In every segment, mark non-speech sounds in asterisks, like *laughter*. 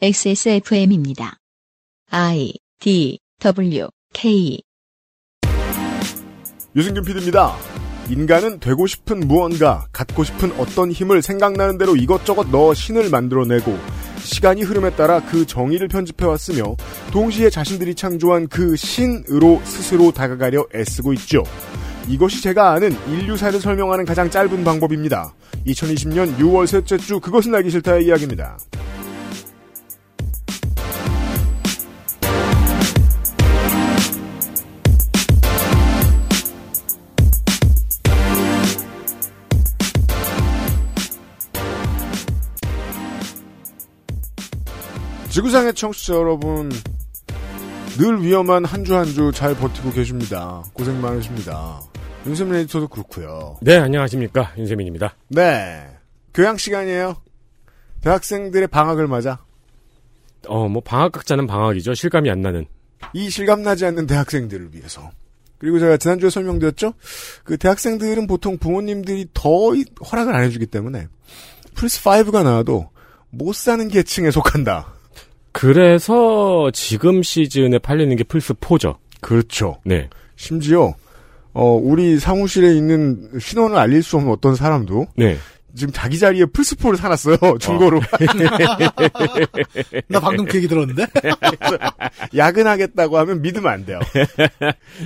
XSFM입니다. I D W K 유승균 PD입니다. 인간은 되고 싶은 무언가, 갖고 싶은 어떤 힘을 생각나는 대로 이것저것 넣어 신을 만들어내고 시간이 흐름에 따라 그 정의를 편집해왔으며 동시에 자신들이 창조한 그 신으로 스스로 다가가려 애쓰고 있죠. 이것이 제가 아는 인류사를 설명하는 가장 짧은 방법입니다. 2020년 6월 셋째 주 그것은 알기 싫다의 이야기입니다. 지구상의 청취자 여러분, 늘 위험한 한 주 한 주 잘 버티고 계십니다. 고생 많으십니다. 윤세민 에디터도 그렇고요. 네, 안녕하십니까. 윤세민입니다. 네, 교양 시간이에요. 대학생들의 방학을 맞아 어, 뭐, 방학 각자는 방학이죠. 실감이 안 나는. 이 실감 나지 않는 대학생들을 위해서. 그리고 제가 지난주에 설명드렸죠? 그 대학생들은 보통 부모님들이 더 이- 허락을 안 해주기 때문에 플스5가 나와도 못 사는 계층에 속한다. 그래서 지금 시즌에 팔리는 게 플스4죠. 그렇죠. 네. 심지어 어, 우리 사무실에 있는 신원을 알릴 수 없는 어떤 사람도 네. 지금 자기 자리에 플스4를 사놨어요. 중고로. *laughs* 나 방금 그 얘기 들었는데? *laughs* 야근하겠다고 하면 믿으면 안 돼요.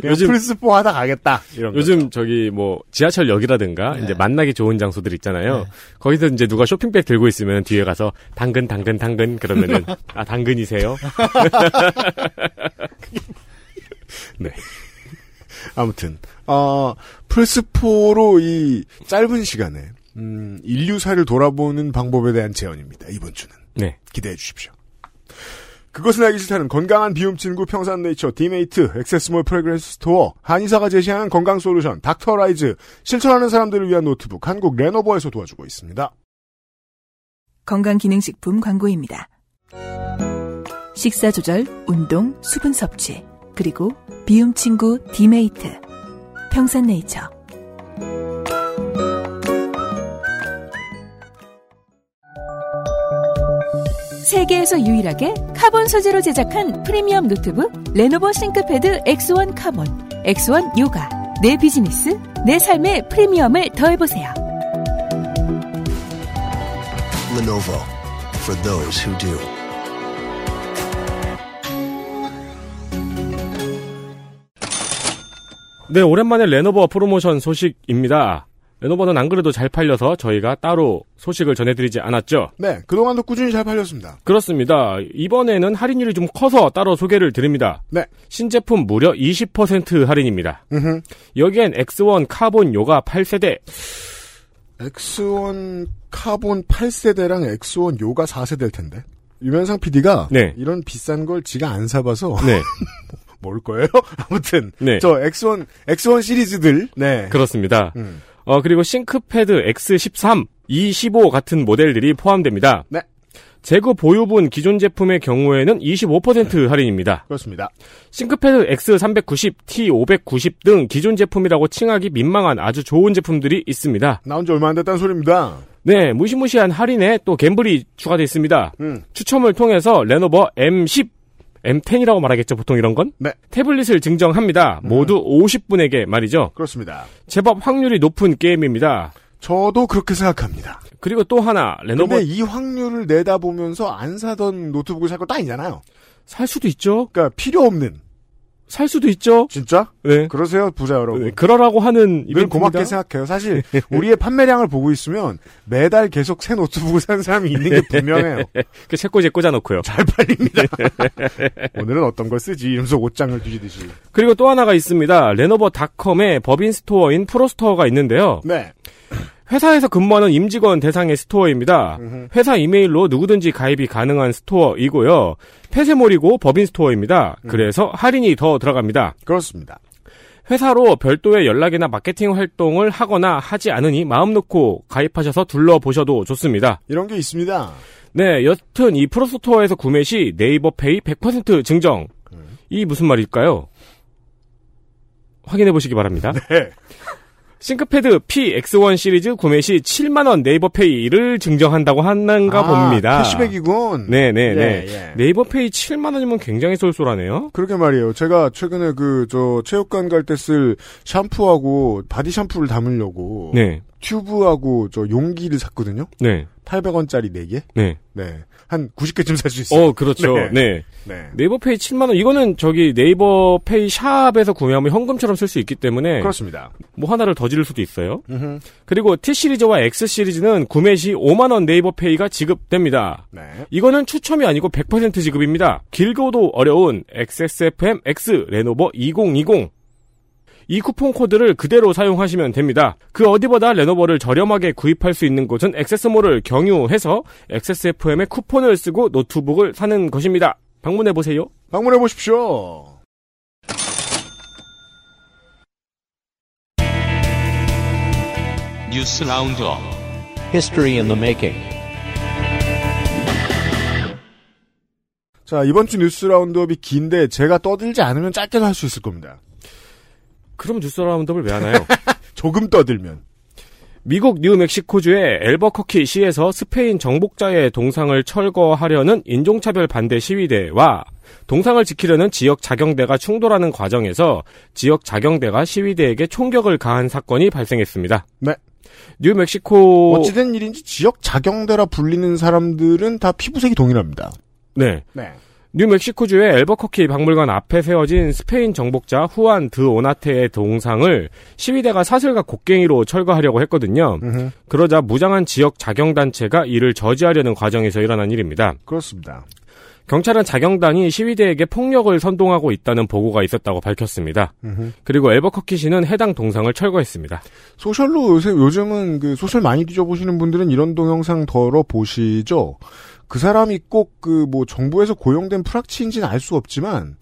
요즘- 플스4 하다 가겠다. 이런 요즘 저기 뭐 지하철역이라든가 네. 이제 만나기 좋은 장소들 있잖아요. 네. 거기서 이제 누가 쇼핑백 들고 있으면 뒤에 가서 당근 당근 당근 그러면은 *laughs* 아 당근이세요? 네. 아무튼 어, 플스4로 이 짧은 시간에 음, 인류사를 돌아보는 방법에 대한 제언입니다. 이번 주는 네. 기대해 주십시오. 그것은 알기 싫다는 건강한 비움 친구 평산네이처 디메이트 액세스몰 프레그랜스 스토어 한의사가 제시하는 건강 솔루션 닥터라이즈 실천하는 사람들을 위한 노트북 한국 레노버에서 도와주고 있습니다. 건강기능식품 광고입니다. 식사 조절, 운동, 수분 섭취, 그리고 비움 친구 디메이트. 평산네이처. 세계에서 유일하게 카본 소재로 제작한 프리미엄 노트북 레노버 싱크패드 X1 카본, X1 요가. 내 비즈니스, 내 삶의 프리미엄을 더해보세요. Lenovo for those who do. 네, 오랜만에 레노버 프로모션 소식입니다. 레노버는 안 그래도 잘 팔려서 저희가 따로 소식을 전해드리지 않았죠. 네, 그동안도 꾸준히 잘 팔렸습니다. 그렇습니다. 이번에는 할인율이 좀 커서 따로 소개를 드립니다. 네. 신제품 무려 20% 할인입니다. 음흠. 여기엔 X1 카본 요가 8세대, X1 카본 8세대랑 X1 요가 4세대일 텐데. 유면상 PD가 네. 이런 비싼 걸 지가 안 사봐서 네, *laughs* 뭘 거예요? *laughs* 아무튼 네. 저 X1 X1 시리즈들 네. 그렇습니다. 음. 어, 그리고 싱크패드 X13, T15 같은 모델들이 포함됩니다. 네. 재고 보유분 기존 제품의 경우에는 25% 할인입니다. 그렇습니다. 싱크패드 X390, T590 등 기존 제품이라고 칭하기 민망한 아주 좋은 제품들이 있습니다. 나온 지 얼마 안 됐다는 소리입니다. 네, 무시무시한 할인에 또 gamble이 추가되어 있습니다. 음. 추첨을 통해서 레노버 M10, M10이라고 말하겠죠, 보통 이런 건? 네. 태블릿을 증정합니다. 모두 50분에게 말이죠. 그렇습니다. 제법 확률이 높은 게임입니다. 저도 그렇게 생각합니다. 그리고 또 하나, 레노버 근데 이 확률을 내다보면서 안 사던 노트북을 살 것도 아니잖아요. 살 수도 있죠. 그러니까 필요 없는. 살 수도 있죠. 진짜? 네. 그러세요, 부자 여러분. 네, 그러라고 하는 늘 이벤트입니다. 고맙게 생각해요. 사실 *laughs* 우리의 판매량을 보고 있으면 매달 계속 새 노트북을 사는 사람이 있는 게 분명해요. *laughs* 그 책꽂이에 꽂아놓고요. 잘 팔립니다. *laughs* 오늘은 어떤 걸 쓰지? 이러면서 옷장을 뒤지듯이. 그리고 또 하나가 있습니다. 레노버 닷컴에 법인 스토어인 프로스토어가 있는데요. 네. 회사에서 근무하는 임직원 대상의 스토어입니다. 회사 이메일로 누구든지 가입이 가능한 스토어이고요. 폐쇄몰이고 법인 스토어입니다. 음. 그래서 할인이 더 들어갑니다. 그렇습니다. 회사로 별도의 연락이나 마케팅 활동을 하거나 하지 않으니 마음 놓고 가입하셔서 둘러보셔도 좋습니다. 이런 게 있습니다. 네, 여튼 이 프로스토어에서 구매 시 네이버 페이 100% 증정. 이 무슨 말일까요? 확인해 보시기 바랍니다. 네. 싱크패드 PX1 시리즈 구매 시 7만원 네이버페이를 증정한다고 하는가 아, 봅니다. 캐시백이군. 네네네. 예, 예. 네이버페이 7만원이면 굉장히 쏠쏠하네요. 그러게 말이에요. 제가 최근에 그, 저, 체육관 갈 때 쓸 샴푸하고 바디 샴푸를 담으려고. 네. 튜브하고 저 용기를 샀거든요. 네. 800원짜리 4개? 네. 네. 한 90개쯤 살 수 있어요. 어, 그렇죠. 네. 네. 네. 네 이버 페이 7만원, 이거는 저기 네이버 페이 샵에서 구매하면 현금처럼 쓸 수 있기 때문에. 그렇습니다. 뭐 하나를 더 지를 수도 있어요. 음흠. 그리고 T 시리즈와 X 시리즈는 구매 시 5만원 네이버 페이가 지급됩니다. 네. 이거는 추첨이 아니고 100% 지급입니다. 길고도 어려운 XSFMX 레노버 2020. 이 쿠폰 코드를 그대로 사용하시면 됩니다. 그 어디보다 레노버를 저렴하게 구입할 수 있는 곳은 액세스몰을 경유해서 XSFM의 쿠폰을 쓰고 노트북을 사는 것입니다. 방문해 보세요. 방문해 보십시오. 뉴스 라운드업 History in the making. 자, 이번 주 뉴스 roundup이 긴데 제가 떠들지 않으면 짧게도 할 수 있을 겁니다. 그럼 뉴스 roundup을 왜 하나요? *laughs* 조금 떠들면. 미국 뉴멕시코주의 엘버커키 시에서 스페인 정복자의 동상을 철거하려는 인종차별 반대 시위대와 동상을 지키려는 지역 자경대가 충돌하는 과정에서 지역 자경대가 시위대에게 총격을 가한 사건이 발생했습니다. 네. 뉴멕시코 어찌된 일인지 지역 자경대라 불리는 사람들은 다 피부색이 동일합니다. 네. 네. 뉴멕시코주의 엘버커키 박물관 앞에 세워진 스페인 정복자 후안 드 오나테의 동상을 시위대가 사슬과 곡괭이로 철거하려고 했거든요. 음흠. 그러자 무장한 지역 자경단체가 이를 저지하려는 과정에서 일어난 일입니다. 그렇습니다. 경찰은 자경단이 시위대에게 폭력을 선동하고 있다는 보고가 있었다고 밝혔습니다. 음흠. 그리고 엘버커키 씨는 해당 동상을 철거했습니다. 소셜로 요새 요즘은 그 소셜 많이 뒤져보시는 분들은 이런 동영상 덜어 보시죠. 그 사람이 꼭 그 뭐 정부에서 고용된 프락치인지는 알 수 없지만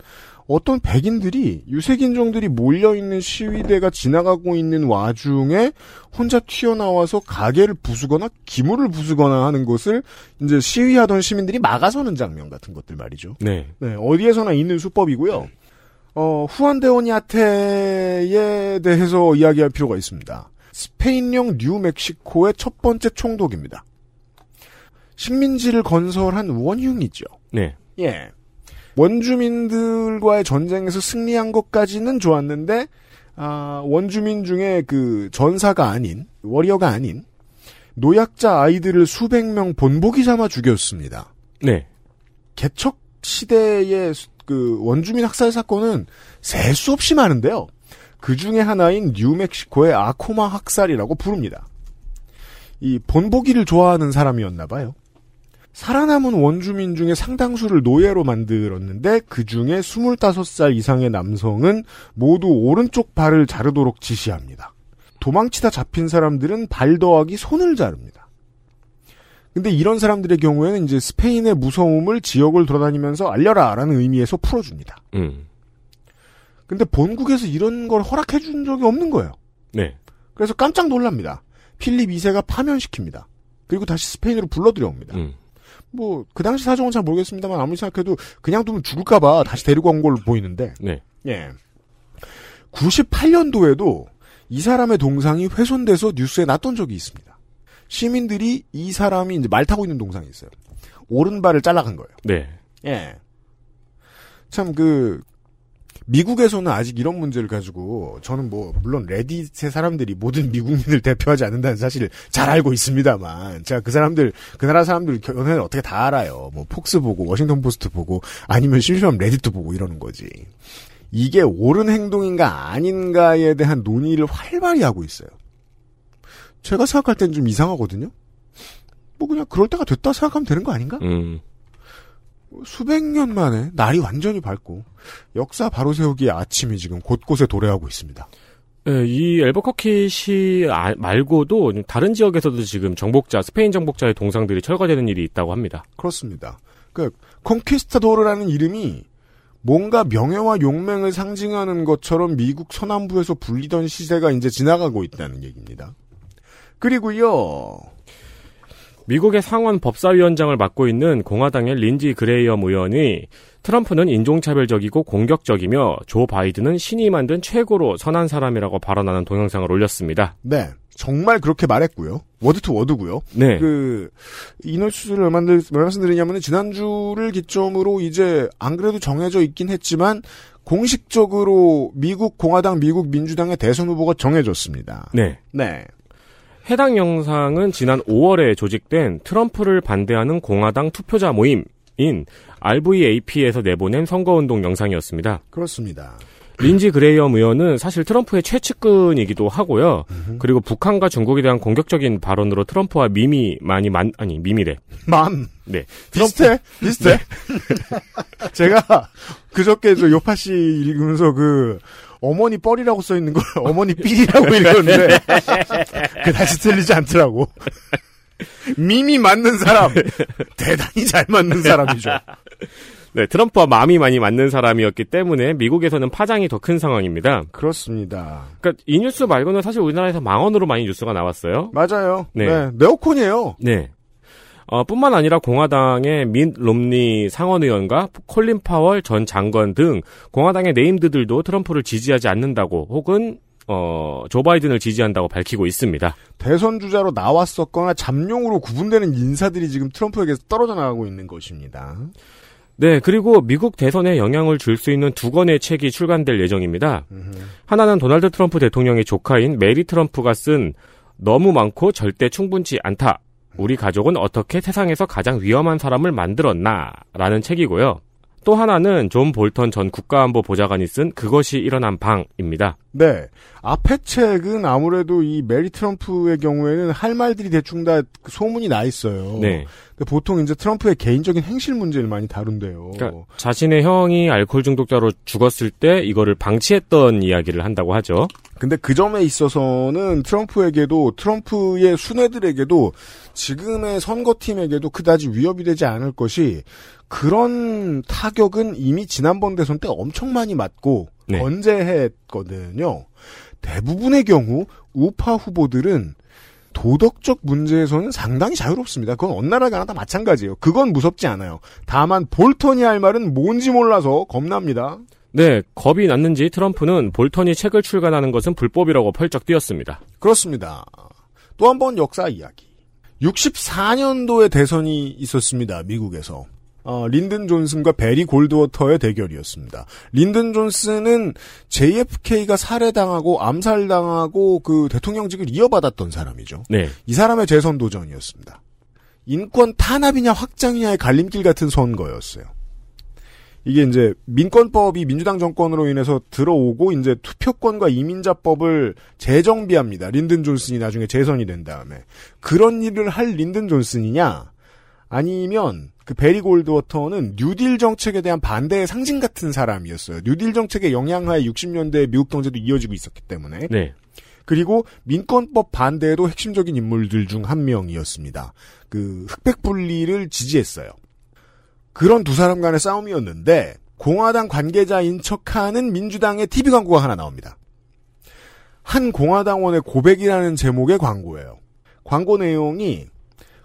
어떤 백인들이 유색인종들이 몰려있는 시위대가 지나가고 있는 와중에 혼자 튀어나와서 가게를 부수거나 기물을 부수거나 하는 것을 이제 시위하던 시민들이 막아서는 장면 같은 것들 말이죠. 네. 네, 어디에서나 있는 수법이고요. 어, 후안데오니아테에 대해서 이야기할 필요가 있습니다. 스페인령 뉴멕시코의 첫 번째 총독입니다. 식민지를 건설한 원흉이죠. 네. 예. 원주민들과의 전쟁에서 승리한 것까지는 좋았는데, 아, 원주민 중에 그 전사가 아닌, 워리어가 아닌, 노약자 아이들을 수백 명 본보기 삼아 죽였습니다. 네. 개척 시대의 수- 그 원주민 학살 사건은 셀 수 없이 많은데요. 그 중에 하나인 뉴멕시코의 아코마 학살이라고 부릅니다. 이 본보기를 좋아하는 사람이었나 봐요. 살아남은 원주민 중에 상당수를 노예로 만들었는데 그 중에 25살 이상의 남성은 모두 오른쪽 발을 자르도록 지시합니다. 도망치다 잡힌 사람들은 발 더하기 손을 자릅니다. 근데 이런 사람들의 경우에는 이제 스페인의 무서움을 지역을 돌아다니면서 알려라 라는 의미에서 풀어줍니다. 음. 근데 본국에서 이런 걸 허락해 준 적이 없는 거예요. 네. 그래서 깜짝 놀랍니다. 필립 2세가 파면시킵니다. 그리고 다시 스페인으로 불러들여옵니다. 음. 뭐, 그 당시 사정은 잘 모르겠습니다만 아무리 생각해도 그냥 두면 죽을까봐 다시 데리고 온 걸로 보이는데, 네. 예. 98년도에도 이 사람의 동상이 훼손돼서 뉴스에 났던 적이 있습니다. 시민들이 이 사람이 이제 말 타고 있는 동상이 있어요. 오른발을 잘라간 거예요. 네. 예. 참, 그, 미국에서는 아직 이런 문제를 가지고, 저는 뭐, 물론 레딧의 사람들이 모든 미국민을 대표하지 않는다는 사실을 잘 알고 있습니다만, 제가 그 사람들, 그 나라 사람들 연애를 어떻게 다 알아요. 뭐, 폭스 보고, 워싱턴 포스트 보고, 아니면 심심하면 레딧도 보고 이러는 거지. 이게 옳은 행동인가 아닌가에 대한 논의를 활발히 하고 있어요. 제가 생각할 땐 좀 이상하거든요? 뭐 그냥 그럴 때가 됐다 생각하면 되는 거 아닌가? 음. 수백 년 만에 날이 완전히 밝고 역사 바로 세우기의 아침이 지금 곳곳에 도래하고 있습니다. 예, 이 엘버커키 시 아- 말고도 다른 지역에서도 지금 정복자, 스페인 정복자의 동상들이 철거되는 일이 있다고 합니다. 그렇습니다. 그 콩퀴스타도르라는 이름이 뭔가 명예와 용맹을 상징하는 것처럼 미국 서남부에서 불리던 시세가 이제 지나가고 있다는 얘기입니다. 그리고요. 미국의 상원 법사위원장을 맡고 있는 공화당의 린지 그레이엄 의원이 트럼프는 인종차별적이고 공격적이며 조 바이든은 신이 만든 최고로 선한 사람이라고 발언하는 동영상을 올렸습니다. 네. 정말 그렇게 말했고요. 워드 투 워드고요. 네. 그, 이 뉴스를 왜 말씀드리냐면은 지난주를 기점으로 이제 안 그래도 정해져 있긴 했지만 공식적으로 미국 공화당, 미국 민주당의 대선 후보가 정해졌습니다. 네. 네. 해당 영상은 지난 5월에 조직된 트럼프를 반대하는 공화당 투표자 모임인 RVAP에서 내보낸 선거운동 영상이었습니다. 그렇습니다. 린지 그레이엄 의원은 사실 트럼프의 최측근이기도 하고요. 그리고 북한과 중국에 대한 공격적인 발언으로 트럼프와 밈이 많이 만 아니 밈이래. 맘. 네. 비슷해? 비슷해? *laughs* 제가 그저께 저 요파 씨 읽으면서 그 어머니 뻘이라고 써 있는 걸 *laughs* 어머니 삘이라고 읽었는데 *laughs* 그다시 틀리지 않더라고. *laughs* 밈이 맞는 사람 대단히 잘 맞는 사람이죠. 네, 트럼프와 마음이 많이 맞는 사람이었기 때문에 미국에서는 파장이 더 큰 상황입니다. 그렇습니다. 그러니까 이 뉴스 말고는 사실 우리나라에서 망언으로 많이 뉴스가 나왔어요. 맞아요. 네. 네. 네오콘이에요. 네. 어, 뿐만 아니라 공화당의 민 롬니 상원의원과 콜린 파월 전 장관 등 공화당의 named들도 트럼프를 지지하지 않는다고 혹은 어, 조 바이든을 지지한다고 밝히고 있습니다. 대선 주자로 나왔었거나 잠룡으로 구분되는 인사들이 지금 트럼프에게서 떨어져 나가고 있는 것입니다. 네, 그리고 미국 대선에 영향을 줄 수 있는 두 권의 책이 출간될 예정입니다. 하나는 도널드 트럼프 대통령의 조카인 메리 트럼프가 쓴 너무 많고 절대 충분치 않다. 우리 가족은 어떻게 세상에서 가장 위험한 사람을 만들었나? 라는 책이고요. 또 하나는 존 볼턴 전 국가안보 보좌관이 쓴 그것이 일어난 방입니다. 네. 앞에 책은 아무래도 이 메리 트럼프의 경우에는 할 말들이 대충 다 소문이 나 있어요. 네. 보통 이제 트럼프의 개인적인 행실 문제를 많이 다룬대요. 그러니까 자신의 형이 알코올 중독자로 죽었을 때 이거를 방치했던 이야기를 한다고 하죠. 근데 그 점에 있어서는 트럼프에게도 트럼프의 순애들에게도 지금의 선거팀에게도 그다지 위협이 되지 않을 것이 그런 타격은 이미 지난번 대선 때 엄청 많이 맞고 네. 건재했거든요. 대부분의 경우 우파 후보들은 도덕적 문제에서는 상당히 자유롭습니다. 그건 어느 나라 가나 다 마찬가지예요. 그건 무섭지 않아요. 다만 볼턴이 할 말은 뭔지 몰라서 겁납니다. 네, 겁이 났는지 트럼프는 볼턴이 책을 출간하는 것은 불법이라고 펄쩍 뛰었습니다. 그렇습니다. 또 한 번 역사 이야기. 64년도에 대선이 있었습니다. 미국에서. 어, 린든 존슨과 베리 골드워터의 대결이었습니다. 린든 존슨은 JFK가 살해당하고 암살당하고 그 대통령직을 이어받았던 사람이죠. 네. 이 사람의 재선 도전이었습니다. 인권 탄압이냐 확장이냐의 갈림길 같은 선거였어요. 이게 이제 민권법이 민주당 정권으로 인해서 들어오고 이제 투표권과 이민자법을 재정비합니다. 린든 존슨이 나중에 재선이 된 다음에 그런 일을 할 린든 존슨이냐 아니면 그 베리 골드워터는 뉴딜 정책에 대한 반대의 상징 같은 사람이었어요. 뉴딜 정책의 영향하에 60년대 미국 경제도 이어지고 있었기 때문에 네. 그리고 민권법 반대에도 핵심적인 인물들 중 한 명이었습니다. 그 흑백 분리를 지지했어요. 그런 두 사람 간의 싸움이었는데 공화당 관계자인 척하는 민주당의 TV 광고가 하나 나옵니다. 한 공화당원의 고백이라는 제목의 광고예요. 광고 내용이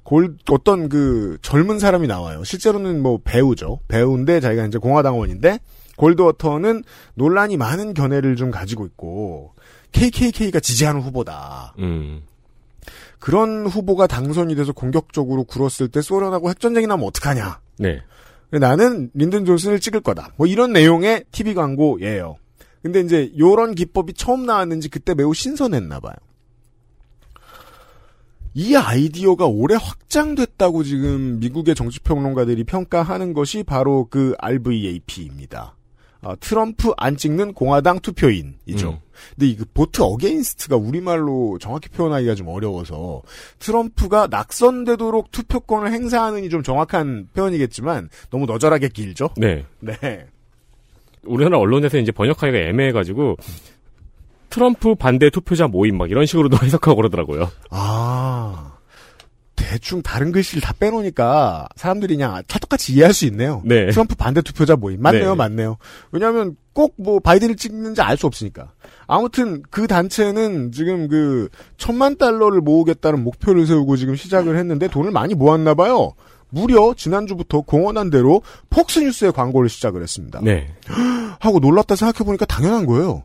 골, 어떤 그 젊은 사람이 나와요. 실제로는 뭐 배우죠. 배우인데 자기가 이제 공화당원인데 골드워터는 논란이 많은 견해를 좀 가지고 있고 KKK가 지지하는 후보다. 음. 그런 후보가 당선이 돼서 공격적으로 굴었을 때 소련하고 핵전쟁이 나면 어떡하냐. 네. 나는 린든 존슨을 찍을 거다. 뭐 이런 내용의 TV 광고예요. 근데 이제 요런 기법이 처음 나왔는지 그때 매우 신선했나 봐요. 이 아이디어가 올해 확장됐다고 지금 미국의 정치평론가들이 평가하는 것이 바로 그 RVAT입니다. 아, 트럼프 안 찍는 공화당 투표인이죠. 음. 근데 이 그 vote against가 우리말로 정확히 표현하기가 좀 어려워서 트럼프가 낙선되도록 투표권을 행사하는이 좀 정확한 표현이겠지만 너무 너절하게 길죠. 네. 네. 우리나라 언론에서 이제 번역하기가 애매해가지고 트럼프 반대 투표자 모임 막 이런 식으로도 *laughs* 해석하고 그러더라고요. 아 대충 다른 글씨를 다 빼놓으니까 사람들이 그냥 찰떡같이 이해할 수 있네요. 네. 트럼프 반대 투표자 모임. 맞네요, 네. 맞네요. 왜냐하면 꼭 뭐 바이든을 찍는지 알 수 없으니까. 아무튼 그 단체는 지금 그 천만 달러를 모으겠다는 목표를 세우고 지금 시작을 했는데 돈을 많이 모았나 봐요. 무려 지난주부터 공언한 대로 폭스뉴스의 광고를 시작을 했습니다. 네. *gasps* 하고 놀랍다 생각해보니까 당연한 거예요.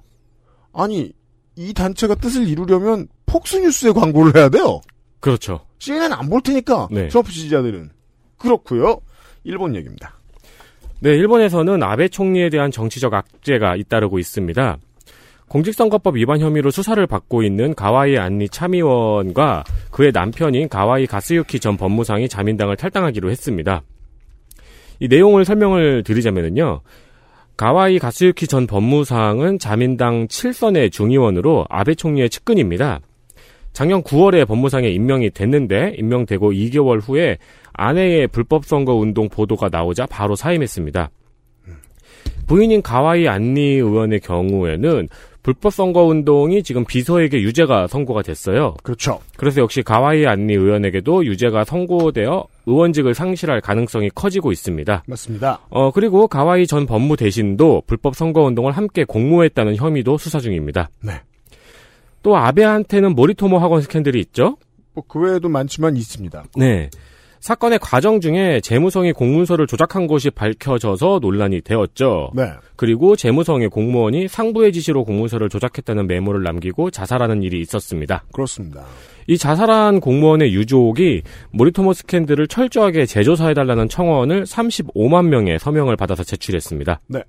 아니, 이 단체가 뜻을 이루려면 폭스뉴스의 광고를 해야 돼요. 그렇죠. CNN 안 볼 테니까 네. 트럼프 지지자들은 그렇고요. 일본 얘기입니다. 네, 일본에서는 아베 총리에 대한 정치적 악재가 잇따르고 있습니다. 공직선거법 위반 혐의로 수사를 받고 있는 가와이 안리 참의원과 그의 남편인 가와이 가스유키 전 법무상이 자민당을 탈당하기로 했습니다. 이 내용을 설명을 드리자면요. 가와이 가스유키 전 법무상은 자민당 7선의 중의원으로 아베 총리의 측근입니다. 작년 9월에 법무상에 임명이 됐는데 임명되고 2개월 후에 아내의 불법 선거 운동 보도가 나오자 바로 사임했습니다. 부인인 가와이 안리 의원의 경우에는 불법 선거 운동이 지금 비서에게 유죄가 선고가 됐어요. 그렇죠. 그래서 역시 가와이 안리 의원에게도 유죄가 선고되어 의원직을 상실할 가능성이 커지고 있습니다. 맞습니다. 어, 그리고 가와이 전 법무 대신도 불법 선거 운동을 함께 공모했다는 혐의도 수사 중입니다. 네. 또 아베한테는 모리토모 학원 스캔들이 있죠? 뭐 그 외에도 많지만 있습니다. 네. 사건의 과정 중에 재무성이 공문서를 조작한 것이 밝혀져서 논란이 되었죠. 네. 그리고 재무성의 공무원이 상부의 지시로 공문서를 조작했다는 메모를 남기고 자살하는 일이 있었습니다. 그렇습니다. 이 자살한 공무원의 유족이 모리토모 스캔들을 철저하게 재조사해달라는 청원을 35만 명의 서명을 받아서 제출했습니다. 네.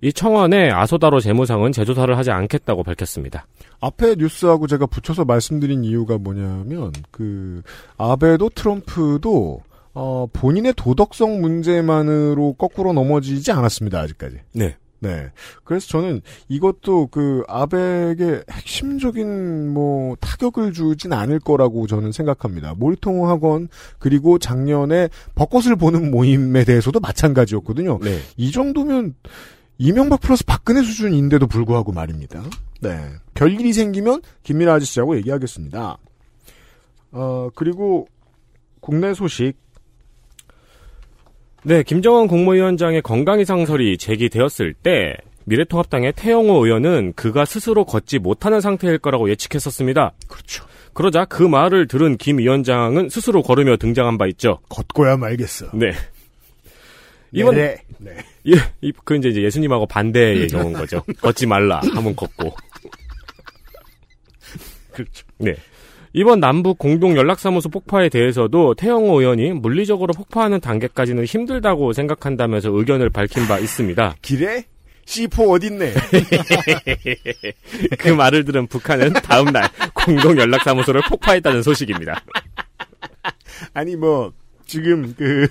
이 청원에 아소다로 재무상은 재조사를 하지 않겠다고 밝혔습니다. 앞에 뉴스하고 제가 붙여서 말씀드린 이유가 뭐냐면 그 아베도 트럼프도 어, 본인의 도덕성 문제만으로 거꾸로 넘어지지 않았습니다 아직까지. 네. 네. 그래서 저는 이것도 그 아베에게 핵심적인 뭐 타격을 주진 않을 거라고 저는 생각합니다. 모리통 학원 그리고 작년에 벚꽃을 보는 모임에 대해서도 마찬가지였거든요. 네. 이 정도면 이명박 플러스 박근혜 수준인데도 불구하고 말입니다. 네. 별일이 생기면 김민아 아저씨하고 얘기하겠습니다. 어, 그리고 국내 소식. 네, 김정은 국무위원장의 건강 이상설이 제기되었을 때 미래통합당의 태영호 의원은 그가 스스로 걷지 못하는 상태일 거라고 예측했었습니다. 그렇죠. 그러자 그 말을 들은 김 위원장은 스스로 걸으며 등장한 바 있죠. 걷고야 말겠어. 네. 이번 네. 네. 예, 이- 그 이제 이제 예수님하고 반대의 경우인 거죠. 걷지 말라 하면 걷고. *laughs* 그렇죠. 네. 이번 남북 공동 연락사무소 폭파에 대해서도 태영호 의원이 물리적으로 폭파하는 단계까지는 힘들다고 생각한다면서 의견을 밝힌 바 있습니다. 길에 C4 어딨네. *laughs* 그 말을 들은 북한은 다음 날 공동 연락사무소를 폭파했다는 소식입니다. 아니 뭐 지금 그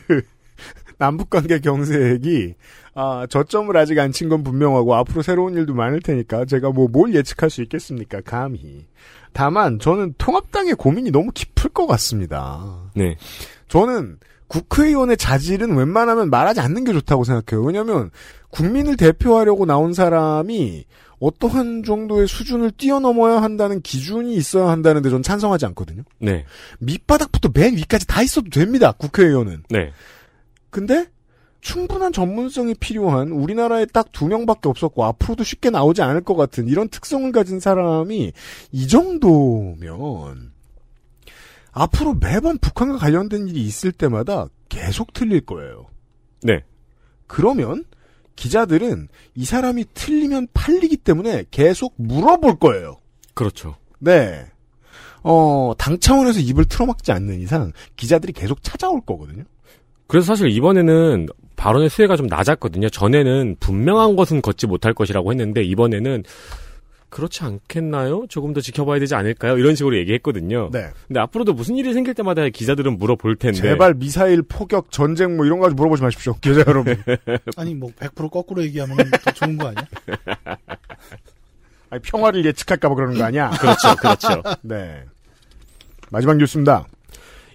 남북관계 경색이 아 저점을 아직 안 친 건 분명하고 앞으로 새로운 일도 많을 테니까 제가 뭐 뭘 예측할 수 있겠습니까 감히 다만 저는 통합당의 고민이 너무 깊을 것 같습니다 네. 저는 국회의원의 자질은 웬만하면 말하지 않는 게 좋다고 생각해요 왜냐하면 국민을 대표하려고 나온 사람이 어떠한 정도의 수준을 뛰어넘어야 한다는 기준이 있어야 한다는데 전 찬성하지 않거든요 네. 밑바닥부터 맨 위까지 다 있어도 됩니다. 국회의원은. 네. 근데 충분한 전문성이 필요한 우리나라에 딱 두 명밖에 없었고 앞으로도 쉽게 나오지 않을 것 같은 이런 특성을 가진 사람이 이 정도면 앞으로 매번 북한과 관련된 일이 있을 때마다 계속 틀릴 거예요. 네. 그러면 기자들은 이 사람이 틀리면 팔리기 때문에 계속 물어볼 거예요. 그렇죠. 네. 어, 당 차원에서 입을 틀어막지 않는 이상 기자들이 계속 찾아올 거거든요. 그래서 사실 이번에는 발언의 수혜가 좀 낮았거든요. 전에는 분명한 것은 걷지 못할 것이라고 했는데 이번에는 그렇지 않겠나요? 조금 더 지켜봐야 되지 않을까요? 이런 식으로 얘기했거든요. 네. 근데 앞으로도 무슨 일이 생길 때마다 기자들은 물어볼 텐데. 제발 미사일 포격 전쟁 뭐 이런 거 가지고 물어보지 마십시오. 기자 여러분. *laughs* 아니 뭐 100% 거꾸로 얘기하면 더 좋은 거 아니야? 아니, 평화를 예측할까 봐 그러는 거 아니야? 그렇죠, 그렇죠. *laughs* 네. 마지막 뉴스입니다.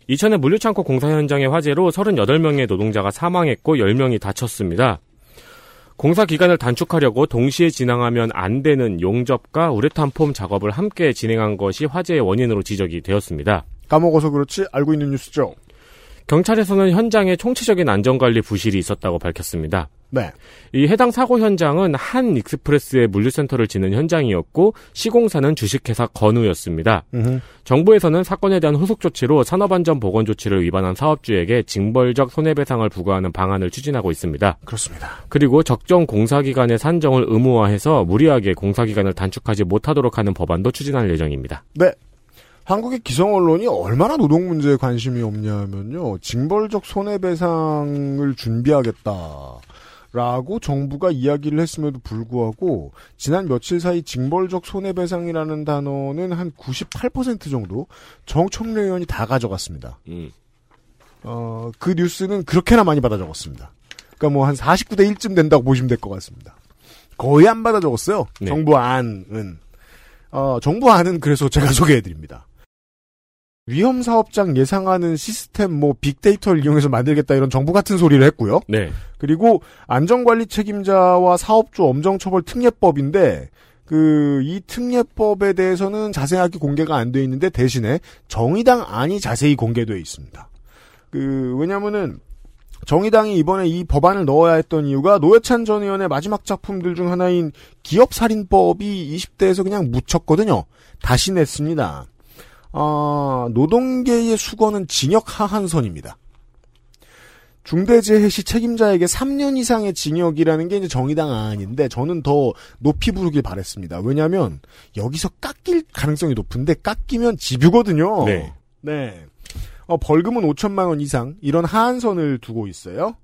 이천의 물류창고 공사 현장의 화재로 38명의 노동자가 사망했고 10명이 다쳤습니다. 공사 기간을 단축하려고 동시에 진행하면 안 되는 용접과 우레탄 폼 작업을 함께 진행한 것이 화재의 원인으로 지적이 되었습니다. 까먹어서 그렇지 알고 있는 뉴스죠. 경찰에서는 현장에 총체적인 안전관리 부실이 있었다고 밝혔습니다. 네. 이 해당 사고 현장은 한 익스프레스의 물류센터를 짓는 현장이었고 시공사는 주식회사 건우였습니다. 음흠. 정부에서는 사건에 대한 후속 조치로 산업안전보건 조치를 위반한 사업주에게 징벌적 손해배상을 부과하는 방안을 추진하고 있습니다. 그렇습니다. 그리고 적정 공사기간의 산정을 의무화해서 무리하게 공사기간을 단축하지 못하도록 하는 법안도 추진할 예정입니다. 네. 한국의 기성 언론이 얼마나 노동 문제에 관심이 없냐면요. 징벌적 손해배상을 준비하겠다 라고 정부가 이야기를 했음에도 불구하고 지난 며칠 사이 징벌적 손해배상이라는 단어는 한 98% 정도 정청래 의원이 다 가져갔습니다. 음. 어, 그 뉴스는 그렇게나 많이 받아 적었습니다. 그러니까 뭐 한 49대 1쯤 된다고 보시면 될 것 같습니다. 거의 안 받아 적었어요. 네. 정부 안은. 어, 정부 안은 그래서 제가 소개해 드립니다. 위험 사업장 예상하는 시스템 뭐 빅데이터를 이용해서 만들겠다 이런 정부 같은 소리를 했고요. 네. 그리고 안전관리 책임자와 사업주 엄정처벌 특례법인데 그 이 특례법에 대해서는 자세하게 공개가 안 돼 있는데 대신에 정의당 안이 자세히 공개돼 있습니다. 그 왜냐면은 정의당이 이번에 이 법안을 넣어야 했던 이유가 노회찬 전 의원의 마지막 작품들 중 하나인 기업살인법이 20대에서 그냥 묻혔거든요. 다시 냈습니다. 아, 노동계의 수거는 징역 하한선입니다. 중대재해 시 책임자에게 3년 이상의 징역이라는 게 이제 정의당 안인데 저는 더 높이 부르길 바랬습니다. 왜냐하면 여기서 깎일 가능성이 높은데 깎이면 집유거든요. 네. 네. 어, 벌금은 5천만 원 이상 이런 하한선을 두고 있어요.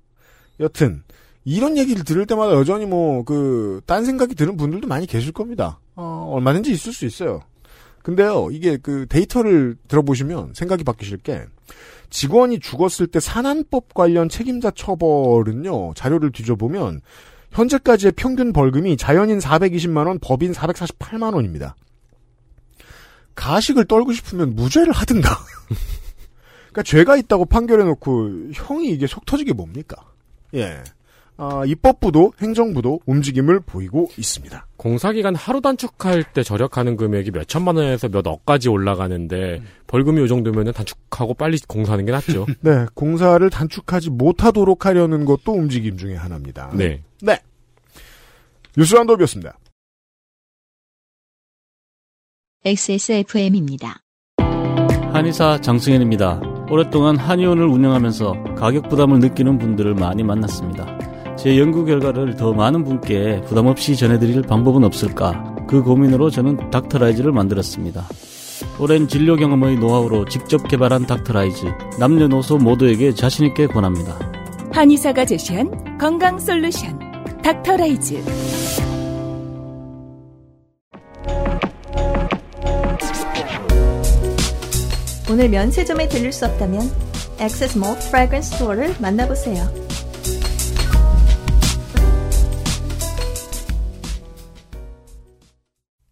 여튼 이런 얘기를 들을 때마다 여전히 뭐 그 딴 생각이 드는 분들도 많이 계실 겁니다. 어, 얼마든지 있을 수 있어요. 근데요, 이게 그 데이터를 들어보시면 생각이 바뀌실 게 직원이 죽었을 때 산안법 관련 책임자 처벌은요, 자료를 뒤져보면 현재까지의 평균 벌금이 자연인 420만 원, 법인 448만 원입니다. 가식을 떨고 싶으면 무죄를 하든가. *laughs* 그러니까 죄가 있다고 판결해놓고 형이 이게 속 터지게 뭡니까? 예. 아, 입법부도 행정부도 움직임을 보이고 있습니다. 공사기간 하루 단축할 때 절약하는 금액이 몇 천만 원에서 몇 억까지 올라가는데 벌금이 요 정도면 단축하고 빨리 공사하는 게 낫죠. *laughs* 네, 공사를 단축하지 못하도록 하려는 것도 움직임 중의 하나입니다. 네. 네. 뉴스 roundup이었습니다. XSFM입니다. 한의사 장승현입니다. 오랫동안 한의원을 운영하면서 가격 부담을 느끼는 분들을 많이 만났습니다. 제 연구 결과를 더 많은 분께 부담 없이 전해드릴 방법은 없을까? 그 고민으로 저는 닥터라이즈를 만들었습니다. 오랜 진료 경험의 노하우로 직접 개발한 닥터라이즈. 남녀노소 모두에게 자신 있게 권합니다. 한의사가 제시한 건강 솔루션 닥터라이즈 오늘 면세점에 들릴 수 없다면 액세스 몰 fragrance store를 만나보세요.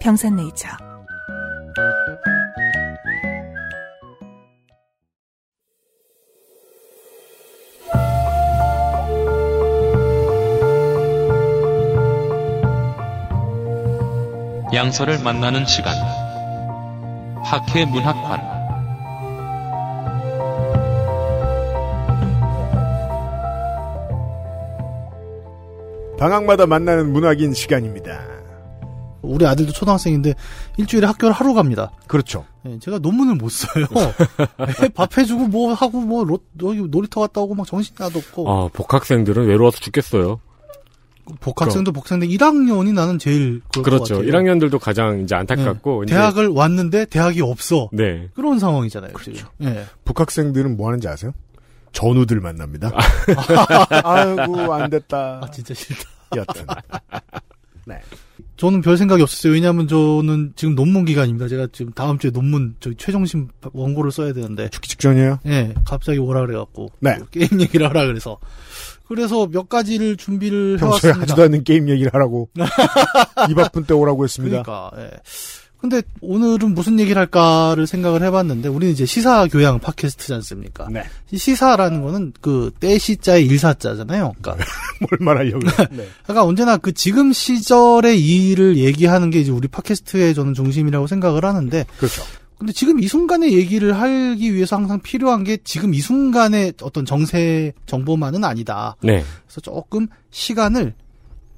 평산네이처. 양서를 만나는 시간. 학회 문학관. 방학마다 만나는 문학인 시간입니다. 우리 아들도 초등학생인데 일주일에 학교를 하루 갑니다. 그렇죠. 예, 제가 논문을 못 써요. 애 *laughs* 밥 해주고 뭐 하고 뭐 로, 놀이터 갔다 오고 막 정신이 하나도 없고 아, 복학생들은 외로워서 죽겠어요. 복학생도 복학생인데 1학년이 나는 제일 그럴 것 그렇죠. 같아요. 1학년들도 가장 이제 안타깝고. 예, 이제- 대학을 왔는데 대학이 없어. 네. 그런 상황이잖아요. 그렇죠. 예. 북학생들은 뭐 하는지 아세요? 전우들 만납니다. *laughs* 아이고 안 됐다. 아 진짜 싫다. 여튼. 네. 저는 별 생각이 없었어요. 왜냐하면 저는 지금 논문 기간입니다. 제가 지금 다음 주에 논문 저기 최종심 원고를 써야 되는데. 죽기 직전이에요? 예, 갑자기 오라 그래갖고 네. 그 게임 얘기를 하라 그래서 그래서 몇 가지를 준비를 평소에 해왔습니다. 하지도 않는 게임 얘기를 하라고 *laughs* 이 바쁜 때 오라고 했습니다. 그러니까. 예. 근데 오늘은 무슨 얘기를 할까를 생각을 해봤는데 우리는 이제 시사 교양 팟캐스트지 않습니까? 네. 이 시사라는 거는 그 때시자의 일사자잖아요. 그러니까 *laughs* 뭘 말하려고. *laughs* 네. 그러니까 언제나 그 지금 시절의 일을 얘기하는 게 이제 우리 팟캐스트의 저는 중심이라고 생각을 하는데 그렇죠. 근데 지금 이 순간의 얘기를 하기 위해서 항상 필요한 게 지금 이 순간의 어떤 정세 정보만은 아니다. 네. 그래서 조금 시간을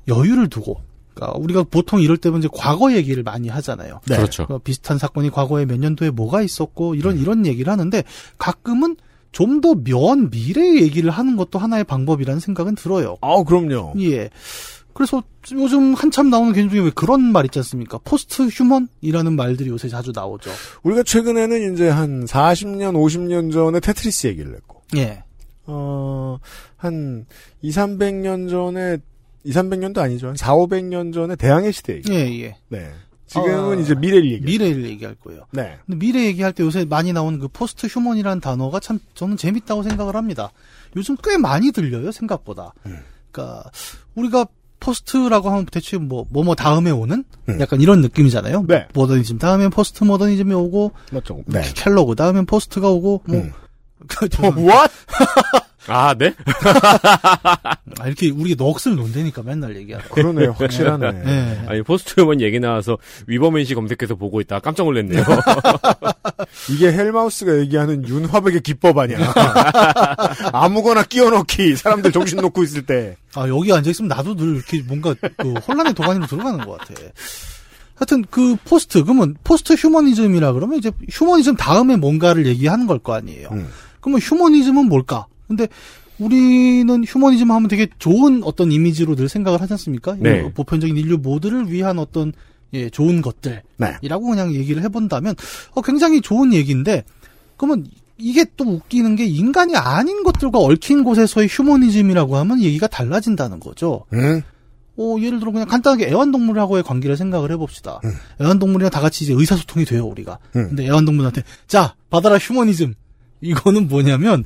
여유를 두고 그러니까 우리가 보통 이럴 때면 이제 과거 얘기를 많이 하잖아요. 네. 그렇죠. 어, 비슷한 사건이 과거에 몇 년도에 뭐가 있었고 이런 이런 얘기를 하는데 가끔은 좀 더 먼 미래 얘기를 하는 것도 하나의 방법이라는 생각은 들어요. 아, 그럼요. 예. 그래서 요즘 한참 나오는 개념 중에 왜 그런 말 있지 않습니까? post human이라는 말들이 요새 자주 나오죠. 우리가 최근에는 이제 한 40년, 50년 전에 테트리스 얘기를 했고, 예. 어, 한 2, 300년 전에, 2, 300년도 아니죠. 한 4, 500년 전에 대항해 시대 얘기. 예, 예. 네. 지금은 어, 이제 미래를 얘기. 미래를 얘기할 거예요. 네. 근데 미래 얘기할 때 요새 많이 나오는 그 post human이라는 단어가 참 저는 재밌다고 생각을 합니다. 요즘 꽤 많이 들려요, 생각보다. 그러니까 우리가 post라고 하면 대체 뭐 뭐 뭐 다음에 오는 약간 이런 느낌이잖아요. 네. 모더니즘 다음엔 포스트 모더니즘이 오고 맞죠. 네. 켈로그 다음엔 포스트가 오고 뭐 음. *laughs* 그, What? *laughs* 아, 네? *laughs* 아, 이렇게 우리 넋을 놓는다니까 맨날 얘기하고. 그러네요. 확실하네. 네. 아니, 포스트휴먼 얘기 나와서 Übermensch 검색해서 보고 있다 깜짝 놀랐네요. *laughs* 이게 헬마우스가 얘기하는 윤화백의 기법 아니야. *laughs* 아무거나 끼워넣기. 사람들 정신 놓고 있을 때. 아, 여기 앉아있으면 나도 늘 이렇게 뭔가 그 혼란의 도가니로 들어가는 것 같아. 하여튼 그 post, 그러면 post 휴머니즘이라 그러면 이제 휴머니즘 다음에 뭔가를 얘기하는 걸 거 아니에요. 음. 그러면 휴머니즘은 뭘까? 근데 우리는 휴머니즘 하면 되게 좋은 어떤 이미지로 늘 생각을 하지 않습니까? 네. 보편적인 인류 모두를 위한 어떤 예, 좋은 것들. 네. 이라고 그냥 얘기를 해본다면, 어, 굉장히 좋은 얘기인데, 그러면 이게 또 웃기는 게 인간이 아닌 것들과 얽힌 곳에서의 휴머니즘이라고 하면 얘기가 달라진다는 거죠. 응? 어, 예를 들어 그냥 간단하게 애완동물하고의 관계를 생각을 해봅시다. 애완동물이랑 다 같이 이제 의사소통이 돼요, 우리가. 음. 근데 애완동물한테, 자, 받아라 휴머니즘. 이거는 뭐냐면,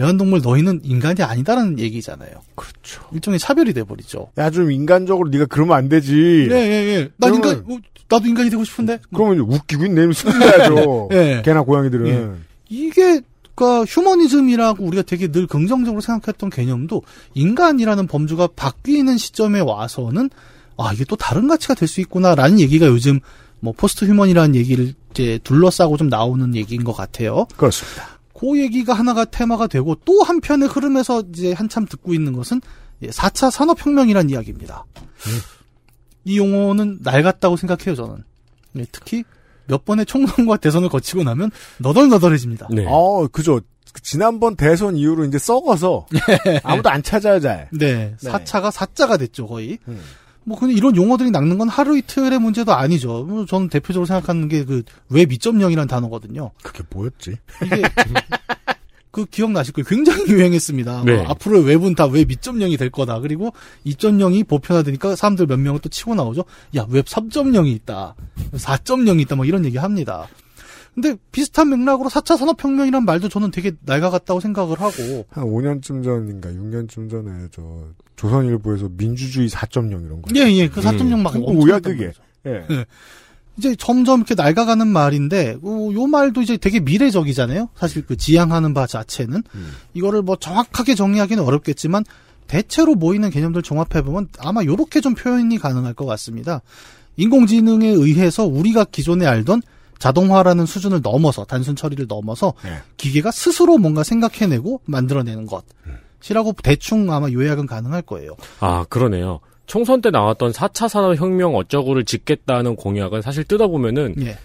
애완동물 너희는 인간이 아니다라는 얘기잖아요. 그렇죠. 일종의 차별이 돼버리죠. 야, 좀 인간적으로 네가 그러면 안 되지. 예, 예, 예. 난 그러면- 인간, 어, 나도 인간이 되고 싶은데? 그러면 웃기고 있네. 숨겨야죠. *laughs* 예. 개나 고양이들은. 예. 이게 그러니까 휴머니즘이라고 우리가 되게 늘 긍정적으로 생각했던 개념도 인간이라는 범주가 바뀌는 시점에 와서는 아 이게 또 다른 가치가 될 수 있구나라는 얘기가 요즘 뭐 post human이라는 얘기를 이제 둘러싸고 좀 나오는 얘기인 것 같아요. 그렇습니다. 그 얘기가 하나가 테마가 되고 또 한편의 흐름에서 이제 한참 듣고 있는 것은 4차 산업혁명이라는 이야기입니다. 이 용어는 낡았다고 생각해요, 저는. 예, 특히 몇 번의 총선과 대선을 거치고 나면 너덜너덜해집니다. 네. 어, 그죠. 그 지난번 대선 이후로 이제 썩어서 *laughs* 아무도 안 찾아요, 잘. 네, 네. 4차가 4자가 됐죠, 거의. 음. 뭐, 근데 이런 용어들이 낡는 건 하루 이틀의 문제도 아니죠. 뭐 저는 대표적으로 생각하는 게 그, 웹 2.0이라는 단어거든요. 그게 뭐였지? 이게, *laughs* 그 기억나실 거예요. 굉장히 유행했습니다. 네. 뭐 앞으로 웹은 다 웹 2.0이 될 거다. 그리고 2.0이 보편화되니까 사람들 몇 명은 또 치고 나오죠. 야, 웹 3.0이 있다. 4.0이 있다. 뭐 이런 얘기 합니다. 근데 비슷한 맥락으로 4차 산업혁명이란 말도 저는 되게 낡아갔다고 생각을 하고, 한 5년쯤 전인가 6년쯤 전에 저 조선일보에서 민주주의 4.0 이런 거. 예, 예, 그 4.0막 그거 엄청 뭐야, 했단 그게? 말이죠. 예. 이제 점점 이렇게 낡아가는 말인데, 어, 요 말도 이제 되게 미래적이잖아요? 사실 그 지향하는 바 자체는. 음. 이거를 뭐 정확하게 정리하기는 어렵겠지만, 대체로 모이는 개념들 종합해 보면 아마 요렇게 좀 표현이 가능할 것 같습니다. 인공지능에 의해서 우리가 기존에 알던 자동화라는 수준을 넘어서, 단순 처리를 넘어서, 네. 기계가 스스로 뭔가 생각해내고 만들어내는 것이라고 대충 아마 요약은 가능할 거예요. 아, 그러네요. 총선 때 나왔던 4차 산업혁명 어쩌고를 짓겠다는 공약은 사실 뜯어보면은 예.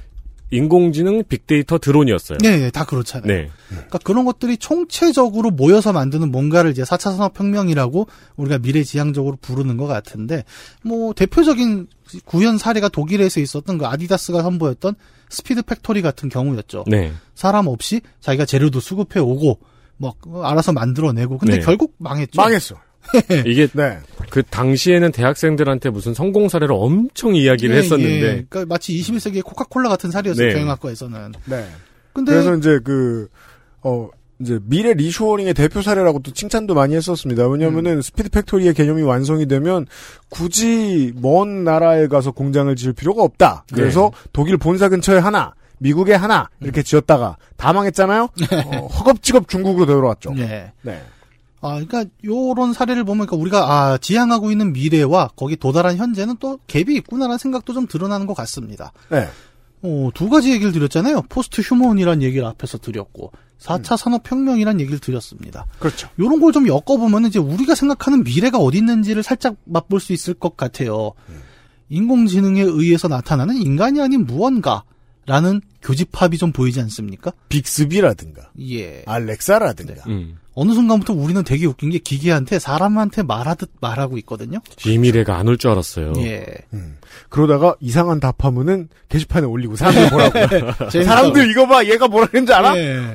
인공지능, 빅데이터, 드론이었어요. 네, 네, 다 그렇잖아요. 네. 그러니까 그런 것들이 총체적으로 모여서 만드는 뭔가를 이제 4차 산업혁명이라고 우리가 미래지향적으로 부르는 것 같은데, 뭐, 대표적인 구현 사례가 독일에서 있었던 그 아디다스가 선보였던 스피드 팩토리 같은 경우였죠. 네. 사람 없이 자기가 재료도 수급해 오고, 뭐, 알아서 만들어내고, 근데 네. 결국 망했죠. 망했어. *laughs* 이게 네. 그 당시에는 대학생들한테 무슨 성공 사례를 엄청 이야기를 예, 했었는데 예. 그러니까 마치 21세기의 코카콜라 같은 사례였어요. 네. 경영학과에서는. 네. 근데 그래서 이제 그, 어, 이제 미래 reshoring의 대표 사례라고 또 칭찬도 많이 했었습니다. 왜냐면은 스피드 팩토리의 개념이 완성이 되면 굳이 먼 나라에 가서 공장을 지을 필요가 없다. 그래서 독일 본사 근처에 하나, 미국에 하나 이렇게 지었다가 다 망했잖아요. *laughs* 어, 허겁지겁 중국으로 되돌아왔죠. 예. 네. 아, 그러니까 요런 사례를 보면 그러니까 우리가 아, 지향하고 있는 미래와 거기 도달한 현재는 또 갭이 있구나라는 생각도 좀 드러나는 것 같습니다. 네. 어, 두 가지 얘기를 드렸잖아요. 포스트 휴먼이란 얘기를 앞에서 드렸고 4차 산업혁명이란 얘기를 드렸습니다. 그렇죠. 요런 걸 좀 엮어보면 이제 우리가 생각하는 미래가 어디 있는지를 살짝 맛볼 수 있을 것 같아요. 인공지능에 의해서 나타나는 인간이 아닌 무언가라는 교집합이 좀 보이지 않습니까? 빅스비라든가 예. 알렉사라든가 음. 어느 순간부터 우리는 되게 웃긴 게 기계한테 사람한테 말하듯 말하고 있거든요. 이 미래가 안 올 줄 알았어요. 예. 음. 그러다가 이상한 답하면은 게시판에 올리고 사람들 뭐라고 *laughs* 재밌더라고요. 사람들 이거 봐 얘가 뭐라 그랬는지 알아? 예.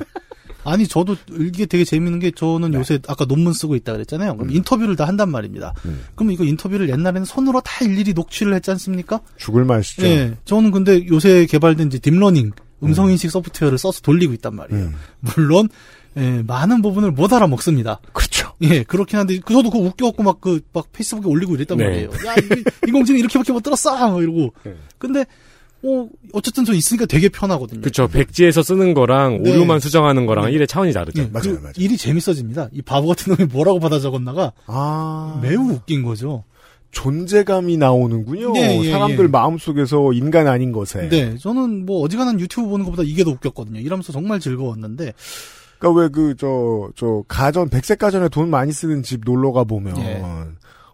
아니 저도 이게 되게 재밌는 게 저는 요새 아까 논문 쓰고 있다 그랬잖아요. 그럼 인터뷰를 다 한단 말입니다. 그럼 이거 인터뷰를 옛날에는 손으로 다 일일이 녹취를 했지 않습니까? 죽을 맛이죠. 예. 저는 근데 요새 개발된 이제 deep learning 음성인식 소프트웨어를 써서 돌리고 있단 말이에요. 음. 물론 예, 많은 부분을 못 알아먹습니다. 그렇죠. 예, 그렇긴 한데 그 저도 그거 웃겨갖고 막 그 막 페이스북에 올리고 이랬단 네. 말이에요. 야, 이- 인공지능 이렇게밖에 못 들었어, 막 이러고. 네. 근데 어 어쨌든 저 있으니까 되게 편하거든요. 그쵸. 백지에서 쓰는 거랑 네. 오류만 수정하는 거랑 네. 일의 차원이 다르죠. 예, 맞아요, 그 맞아요. 일이 재밌어집니다. 이 바보 같은 놈이 뭐라고 받아 적었나가 아 매우 웃긴 거죠. 존재감이 나오는군요. 예, 예, 사람들 예. 마음속에서 인간 아닌 것에. 네, 저는 뭐 어지간한 유튜브 보는 것보다 이게 더 웃겼거든요. 이러면서 정말 즐거웠는데 그러니까 왜 그 저 저 가전 백색 가전에 돈 많이 쓰는 집 놀러 가 보면 예.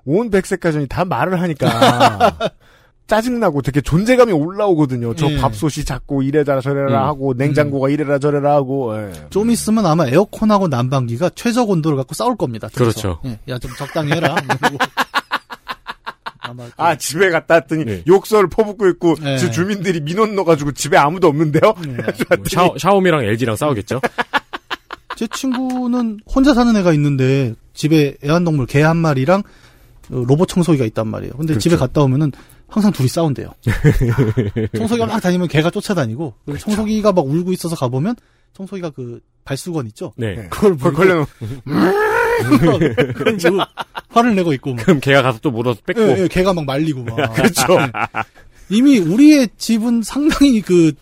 온 백색 가전이 다 말을 하니까 *laughs* 짜증나고 되게 존재감이 올라오거든요. 저 예. 밥솥이 자꾸 이래라 저래라 음. 하고 냉장고가 이래라 저래라 하고. 예. 좀 있으면 아마 에어컨하고 난방기가 최저 온도를 갖고 싸울 겁니다. 그렇죠. 야좀 적당히 해라. 이러고. 아마 그- 아 집에 갔다 왔더니 네. 욕설을 퍼붓고 있고 예. 저 주민들이 민원 넣어가지고 집에 아무도 없는데요. *laughs* 네. 뭐 샤, 샤오미랑 LG랑 싸우겠죠? *laughs* 제 친구는 혼자 사는 애가 있는데 집에 애완동물 개 한 마리랑 어, 로봇 청소기가 있단 말이에요. 근데 그렇죠. 집에 갔다 오면은 항상 둘이 싸운대요. *laughs* 청소기가 막 다니면 개가 쫓아다니고 그렇죠. 청소기가 막 울고 있어서 가보면 청소기가 그 발수건 있죠. 네. 네. 그걸 걸려놓은 그리고 화를 내고 있고 막. 그럼 걔가 가서 또 물어서 뺏고. 예, 예, 개가 막 말리고 막. *laughs* 그렇죠. 이미 우리의 집은 상당히 그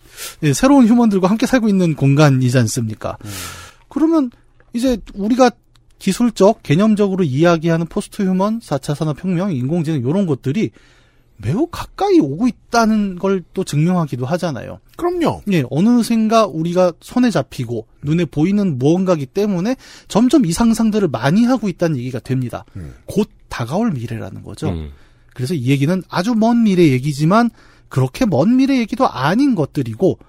예, 새로운 human들과 함께 살고 있는 공간이지 않습니까? 그러면 이제 우리가 기술적, 개념적으로 이야기하는 post human, 4차 산업혁명, 인공지능 이런 것들이 매우 가까이 오고 있다는 걸 또 증명하기도 하잖아요. 그럼요. 예, 어느샌가 우리가 손에 잡히고 눈에 보이는 무언가기 때문에 점점 이 상상들을 많이 하고 있다는 얘기가 됩니다. 음. 곧 다가올 미래라는 거죠. 음. 그래서 이 얘기는 아주 먼 미래 얘기지만 그렇게 먼 미래 얘기도 아닌 것들이고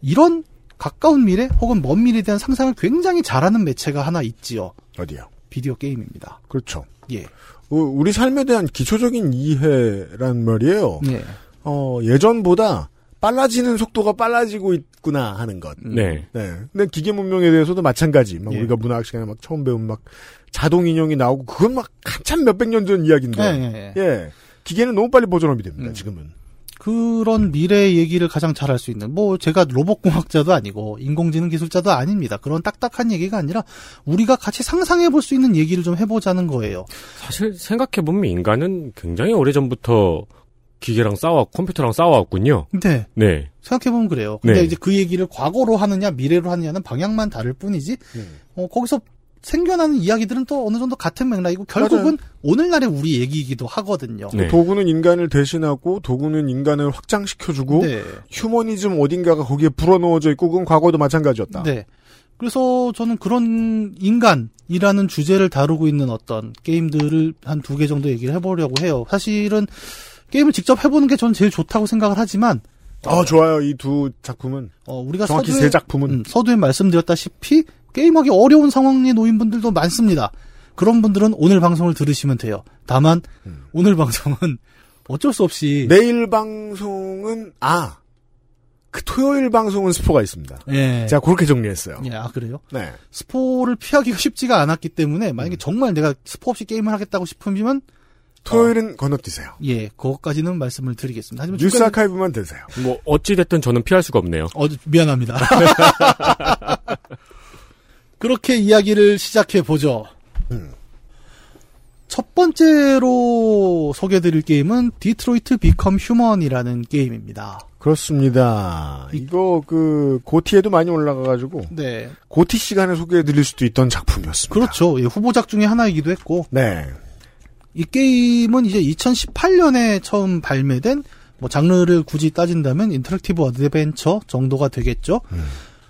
이런 가까운 미래 혹은 먼 미래에 대한 상상을 굉장히 잘하는 매체가 하나 있지요. 어디요? 비디오 게임입니다. 그렇죠. 예. 어, 우리 삶에 대한 기초적인 이해란 말이에요. 예. 어, 예전보다 빨라지는 속도가 빨라지고 있구나 하는 것. 네. 네. 근데 기계 문명에 대해서도 마찬가지. 막 예. 우리가 문화학 시간에 막 처음 배운 막 자동 인형이 나오고 그건 막 한참 몇백 년 전 이야기인데. 예, 예, 예. 예. 기계는 너무 빨리 버전업이 됩니다. 음. 지금은. 그런 미래 얘기를 가장 잘 할 수 있는 뭐 제가 로봇공학자도 아니고 인공지능 기술자도 아닙니다. 그런 딱딱한 얘기가 아니라 우리가 같이 상상해 볼 수 있는 얘기를 좀 해보자는 거예요. 사실 생각해 보면 인간은 굉장히 오래 전부터 기계랑 싸워, 컴퓨터랑 싸워왔군요. 근데 네. 생각해보면 그래요. 근데 네. 이제 그 얘기를 과거로 하느냐 미래로 하느냐는 방향만 다를 뿐이지 어, 거기서 생겨나는 이야기들은 또 어느 정도 같은 맥락이고 결국은 오늘날의 우리 얘기이기도 하거든요. 네. 도구는 인간을 대신하고 도구는 인간을 확장시켜주고 네. 휴머니즘 어딘가가 거기에 불어넣어져 있고 그건 과거도 마찬가지였다. 네. 그래서 저는 그런 인간이라는 주제를 다루고 있는 어떤 게임들을 한 두 개 정도 얘기를 해보려고 해요. 사실은 게임을 직접 해보는 게 저는 제일 좋다고 생각을 하지만 아 좋아요. 이 두 작품은 어, 우리가 정확히 서두에, 세 작품은 음, 서두에 말씀드렸다시피 게임하기 어려운 상황에 놓인 분들도 많습니다. 그런 분들은 오늘 방송을 들으시면 돼요. 다만 음. 오늘 방송은 어쩔 수 없이 내일 방송은 아. 그 토요일 방송은 스포가 있습니다. 예. 제가 그렇게 정리했어요. 예, 아 그래요? 네. 스포를 피하기가 쉽지가 않았기 때문에 음. 만약에 정말 내가 스포 없이 게임을 하겠다고 싶으면 토요일은 건너뛰세요. 예, 그것까지는 말씀을 드리겠습니다. 하지만 뉴스 중간에- 아카이브만 되세요. 뭐 어찌 됐든 저는 피할 수가 없네요. 어, 미안합니다. *laughs* 그렇게 이야기를 시작해 보죠. 첫 번째로 소개드릴 게임은 Detroit Become Human이라는 게임입니다. 그렇습니다. 이거 그 GOTY에도 많이 올라가가지고 네, GOTY 시간에 소개해드릴 수도 있던 작품이었습니다. 그렇죠. 예, 후보작 중에 하나이기도 했고 네. 이 게임은 이제 2018년에 처음 발매된 뭐 장르를 굳이 따진다면 interactive adventure 정도가 되겠죠.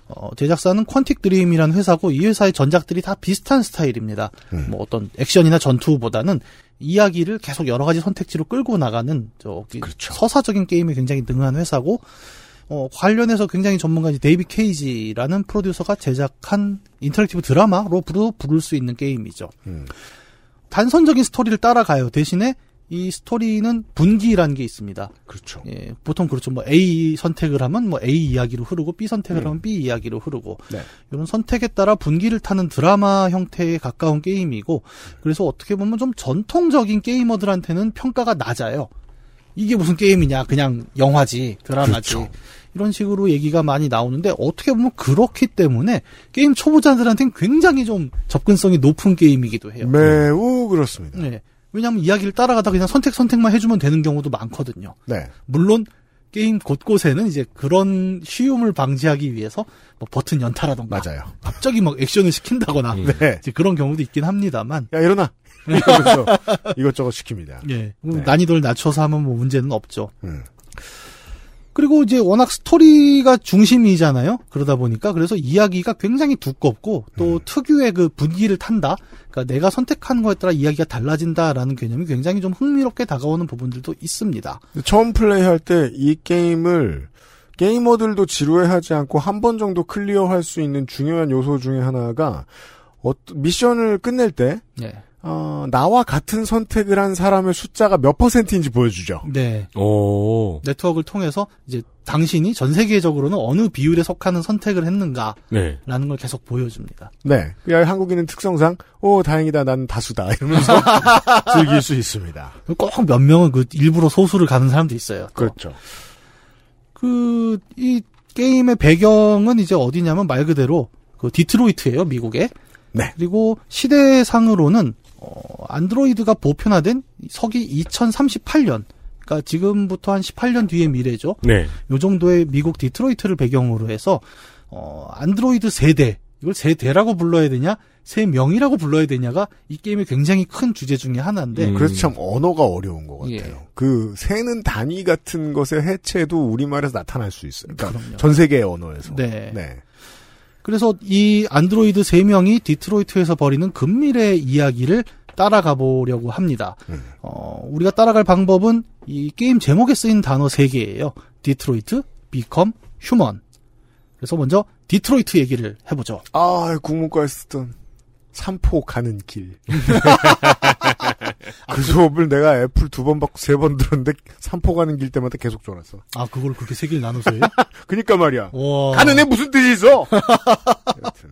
어, 제작사는 Quantic Dream이라는 회사고 이 회사의 전작들이 다 비슷한 스타일입니다. 뭐 어떤 액션이나 전투보다는 이야기를 계속 여러 가지 선택지로 끌고 나가는 저기 서사적인 게임에 굉장히 능한 회사고 어, 관련해서 굉장히 전문가인 데이비드 케이지라는 프로듀서가 제작한 interactive 드라마로 부를 수 있는 게임이죠. 단선적인 스토리를 따라가요. 대신에 이 스토리는 분기라는 게 있습니다. 그렇죠. 예, 보통 그렇죠. 뭐 A 선택을 하면 뭐 A 이야기로 흐르고 B 선택을 음. 하면 B 이야기로 흐르고 네. 이런 선택에 따라 분기를 타는 드라마 형태에 가까운 게임이고 그래서 어떻게 보면 좀 전통적인 게이머들한테는 평가가 낮아요. 이게 무슨 게임이냐? 그냥 영화지, 드라마지. 그렇죠. 이런 식으로 얘기가 많이 나오는데 어떻게 보면 그렇기 때문에 게임 초보자들한테는 굉장히 좀 접근성이 높은 게임이기도 해요. 매우 그렇습니다. 네. 왜냐하면 이야기를 따라가다 그냥 선택 선택만 해주면 되는 경우도 많거든요. 네. 물론 게임 곳곳에는 이제 그런 쉬움을 방지하기 위해서 뭐 버튼 연타라던가 맞아요. 갑자기 막 액션을 시킨다거나 네. 이제 그런 경우도 있긴 합니다만 야 일어나. *laughs* 이것저것 시킵니다. 예뭐 네. 난이도를 낮춰서 하면 뭐 문제는 없죠. 음. 그리고 이제 워낙 스토리가 중심이잖아요. 그러다 보니까 그래서 이야기가 굉장히 두껍고 또 특유의 그 분위기를 탄다. 그러니까 내가 선택한 거에 따라 이야기가 달라진다라는 개념이 굉장히 좀 흥미롭게 다가오는 부분들도 있습니다. 처음 플레이할 때 이 게임을 게이머들도 지루해하지 않고 한 번 정도 클리어할 수 있는 중요한 요소 중에 하나가 어, 미션을 끝낼 때 네. 어, 나와 같은 선택을 한 사람의 숫자가 몇 퍼센트인지 보여주죠. 네. 오. 네트워크를 통해서 이제 당신이 전 세계적으로는 어느 비율에 속하는 선택을 했는가라는 네. 걸 계속 보여줍니다. 네. 그 한국인은 특성상, 오, 다행이다, 난 다수다. 이러면서 *laughs* 즐길 수 있습니다. 꼭 몇 명은 그 일부러 소수를 가는 사람도 있어요. 또. 그렇죠. 그, 이 게임의 배경은 이제 어디냐면 말 그대로 그 디트로이트예요 미국에. 네. 그리고 시대상으로는, 어, 안드로이드가 보편화된 서기 2038년. 그러니까 지금부터 한 18년 뒤의 미래죠. 네. 요 정도의 미국 디트로이트를 배경으로 해서 어 안드로이드 세대 이걸 세대라고 불러야 되냐 세 명이라고 불러야 되냐가 이 게임의 굉장히 큰 주제 중에 하나인데 음. 그래서 참 언어가 어려운 것 같아요. 예. 그 세는 단위 같은 것의 해체도 우리말에서 나타날 수 있어요. 그러니까 그럼요. 전 세계의 언어에서. 네. 네. 그래서 이 안드로이드 세명이 디트로이트에서 벌이는 근미래 이야기를 따라가 보려고 합니다. 음. 어, 우리가 따라갈 방법은 이 게임 제목에 쓰인 단어 세개예요 디트로이트, Become, Human. 그래서 먼저 디트로이트 얘기를 해보죠. 아, 국문과에 쓰던 삼포 가는 길. *laughs* *laughs* 그 수업을 내가 F를 두 번 받고 세 번 들었는데 삼포 가는 길 때마다 계속 졸았어. 아, 그걸 그렇게 세 개를 나눠서 해요? 그니까 말이야. 와. 가는 애 무슨 뜻이 있어? *laughs* 여튼.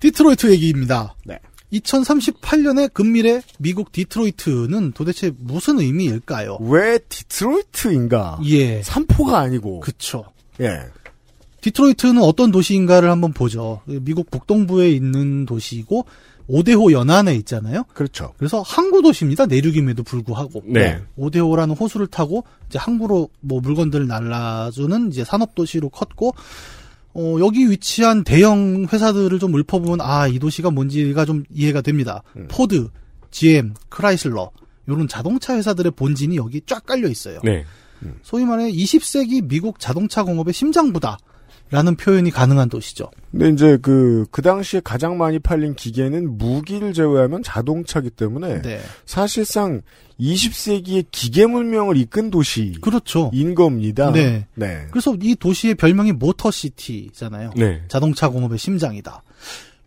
디트로이트 얘기입니다. 네. 2038년의 근미래 미국 디트로이트는 도대체 무슨 의미일까요? 왜 디트로이트인가? 예. 삼포가 아니고. 그쵸. 예. 디트로이트는 어떤 도시인가를 한번 보죠. 미국 북동부에 있는 도시이고, 오대호 연안에 있잖아요. 그렇죠. 그래서 항구 도시입니다. 내륙임에도 불구하고. 네. 오대호라는 호수를 타고 이제 항구로 뭐 물건들을 날라주는 이제 산업 도시로 컸고 어, 여기 위치한 대형 회사들을 좀 읊어보면 아 이 도시가 뭔지가 좀 이해가 됩니다. 음. 포드, GM, 크라이슬러 이런 자동차 회사들의 본진이 여기 쫙 깔려 있어요. 네. 소위 말해 20세기 미국 자동차 공업의 심장부다 라는 표현이 가능한 도시죠. 근데 이제 그, 그 당시에 가장 많이 팔린 기계는 무기를 제외하면 자동차기 때문에 네, 사실상 20세기의 기계 문명을 이끈 도시인 그렇죠. 겁니다. 네. 네. 그래서 이 도시의 별명이 모터시티잖아요. 네. 자동차 공업의 심장이다.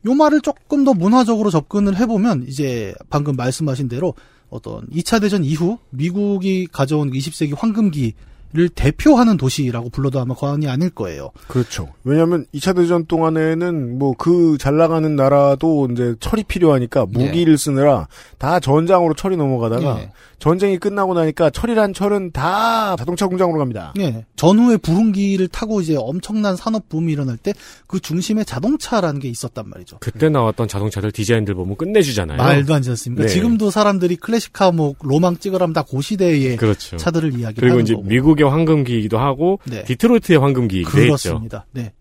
요 말을 조금 더 문화적으로 접근을 해보면 이제 방금 말씀하신 대로 어떤 2차 대전 이후 미국이 가져온 20세기 황금기 의 대표하는 도시라고 불러도 아마 과언이 아닐 거예요. 그렇죠. 왜냐하면 2차 대전 동안에는 뭐 그 잘 나가는 나라도 이제 철이 필요하니까 무기를 쓰느라 다 전장으로 철이 넘어가다가 예. 전쟁이 끝나고 나니까 철이란 철은 다 자동차 공장으로 갑니다. 예. 전후에 부흥기를 타고 이제 엄청난 산업 붐이 일어날 때 그 중심에 자동차라는 게 있었단 말이죠. 그때 나왔던 자동차들 디자인들 보면 끝내주잖아요. 말도 안 되지 않습니까? 네. 지금도 사람들이 classic car 뭐 로망 찍으라면 다 그 시대의 그렇죠. 차들을 이야기를 그리고 하는 이제 거고. 미국의 황금기이기도 하고 네. 디트로이트의 황금기이기도 했죠. 그렇습니다. 네.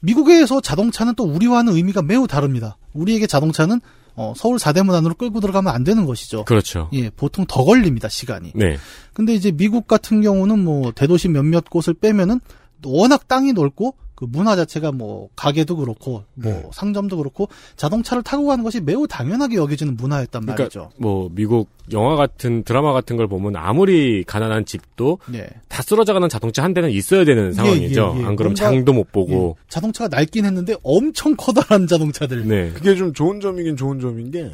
미국에서 자동차는 또 우리와는 의미가 매우 다릅니다. 우리에게 자동차는 어, 서울 사대문 안으로 끌고 들어가면 안 되는 것이죠. 그렇죠. 예, 보통 더 걸립니다, 시간이. 네. 근데 이제 미국 같은 경우는 뭐 대도시 몇몇 곳을 빼면은 워낙 땅이 넓고 그 문화 자체가 뭐 가게도 그렇고 뭐 네. 상점도 그렇고 자동차를 타고 가는 것이 매우 당연하게 여겨지는 문화였단 그러니까 말이죠. 뭐 미국 영화 같은 드라마 같은 걸 보면 아무리 가난한 집도 네. 다 쓰러져 가는 자동차 한 대는 있어야 되는 상황이죠. 예, 예. 안 그러면 뭔가- 장도 못 보고. 예, 자동차가 낡긴 했는데 엄청 커다란 자동차들. 네. 그게 좀 좋은 점이긴 좋은 점인 게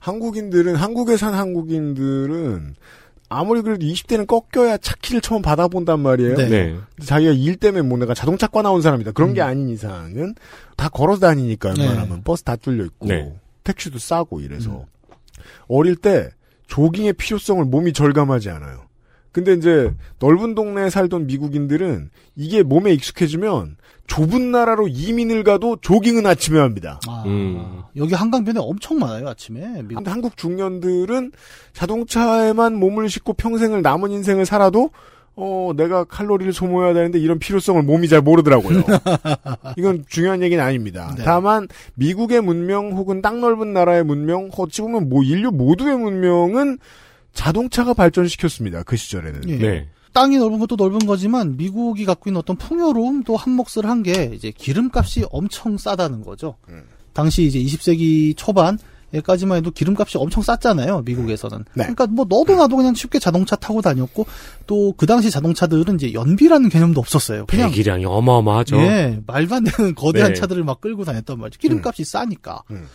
한국인들은 한국에 산 한국인들은 아무리 그래도 20대는 꺾여야 차 키를 처음 받아본단 말이에요. 네. 네. 자기가 일 때문에 뭐 내가 자동차과 나온 사람이다. 그런 게 아닌 이상은 다 걸어서 다니니까 네. 웬만하면 버스 다 뚫려 있고 네. 택시도 싸고 이래서 어릴 때 조깅의 필요성을 몸이 절감하지 않아요. 근데 이제 넓은 동네에 살던 미국인들은 이게 몸에 익숙해지면 좁은 나라로 이민을 가도 조깅은 아침에 합니다. 아, 음. 여기 한강변에 엄청 많아요 아침에. 미국. 근데 한국 중년들은 자동차에만 몸을 싣고 평생을 남은 인생을 살아도 어 내가 칼로리를 소모해야 되는데 이런 필요성을 몸이 잘 모르더라고요. *laughs* 이건 중요한 얘기는 아닙니다. 네. 다만 미국의 문명 혹은 땅 넓은 나라의 문명 어찌 보면 뭐 인류 모두의 문명은 자동차가 발전시켰습니다. 그 시절에는. 예. 네. 땅이 넓은 것도 넓은 거지만 미국이 갖고 있는 어떤 풍요로움도 한 몫을 한 게 이제 기름값이 엄청 싸다는 거죠. 음. 당시 이제 20세기 초반에까지만 해도 기름값이 엄청 쌌잖아요. 미국에서는. 네. 그러니까 뭐 너도 나도 그냥 쉽게 자동차 타고 다녔고 또 그 당시 자동차들은 이제 연비라는 개념도 없었어요. 그냥 배기량이 어마어마하죠. 예, 말도 안 되는 거대한 네. 차들을 막 끌고 다녔단 말이죠. 기름값이 싸니까. 음.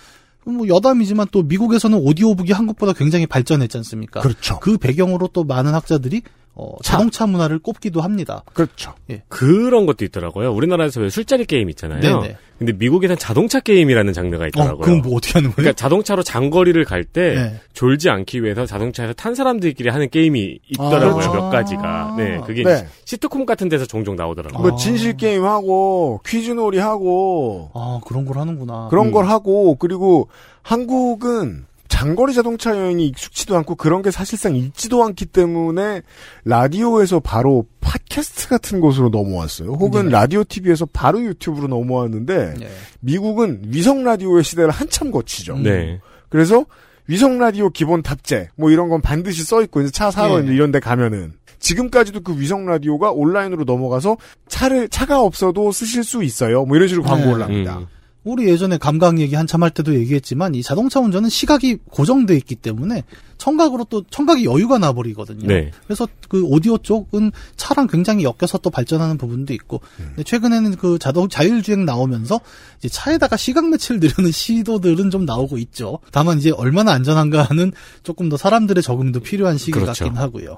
뭐 여담이지만 또 미국에서는 오디오북이 한국보다 굉장히 발전했지 않습니까? 그렇죠. 그 배경으로 또 많은 학자들이 어, 자동차 문화를 꼽기도 합니다. 그렇죠. 그런 것도 있더라고요. 우리나라에서 왜 술자리 게임 있잖아요. 네네. 근데 미국에선 자동차 게임이라는 장르가 어, 있더라고요. 그럼 뭐 어떻게 하는 거예요? 그러니까 자동차로 장거리를 갈때 네. 졸지 않기 위해서 자동차에서 탄 사람들끼리 하는 게임이 있더라고요. 아, 그렇죠. 몇 가지가. 네, 그게 네. 시트콤 같은 데서 종종 나오더라고요. 뭐 진실 게임 하고 퀴즈놀이 하고 아, 그런 걸 하는구나. 그런 음. 걸 하고 그리고 한국은 장거리 자동차 여행이 익숙치도 않고 그런 게 사실상 있지도 않기 때문에 라디오에서 바로 팟캐스트 같은 곳으로 넘어왔어요. 혹은 네. 라디오 TV에서 바로 유튜브로 넘어왔는데 네. 미국은 위성 라디오의 시대를 한참 거치죠. 음. 네. 그래서 위성 라디오 기본 탑재 뭐 이런 건 반드시 써 있고 이제 차 사러 예. 이제 이런 데 가면은 지금까지도 그 위성 라디오가 온라인으로 넘어가서 차를 차가 없어도 쓰실 수 있어요. 뭐 이런 식으로 광고 네. 올랍니다. 음. 우리 예전에 감각 얘기 한참 할 때도 얘기했지만 이 자동차 운전은 시각이 고정돼 있기 때문에 청각으로 또 청각이 여유가 나버리거든요. 네. 그래서 그 오디오 쪽은 차랑 굉장히 엮여서 또 발전하는 부분도 있고 근데 최근에는 그 자동 자율주행 나오면서 이제 차에다가 시각 매체를 *laughs* 들여는 시도들은 좀 나오고 있죠. 다만 이제 얼마나 안전한가는 조금 더 사람들의 적응도 필요한 시기 그렇죠. 같긴 하고요.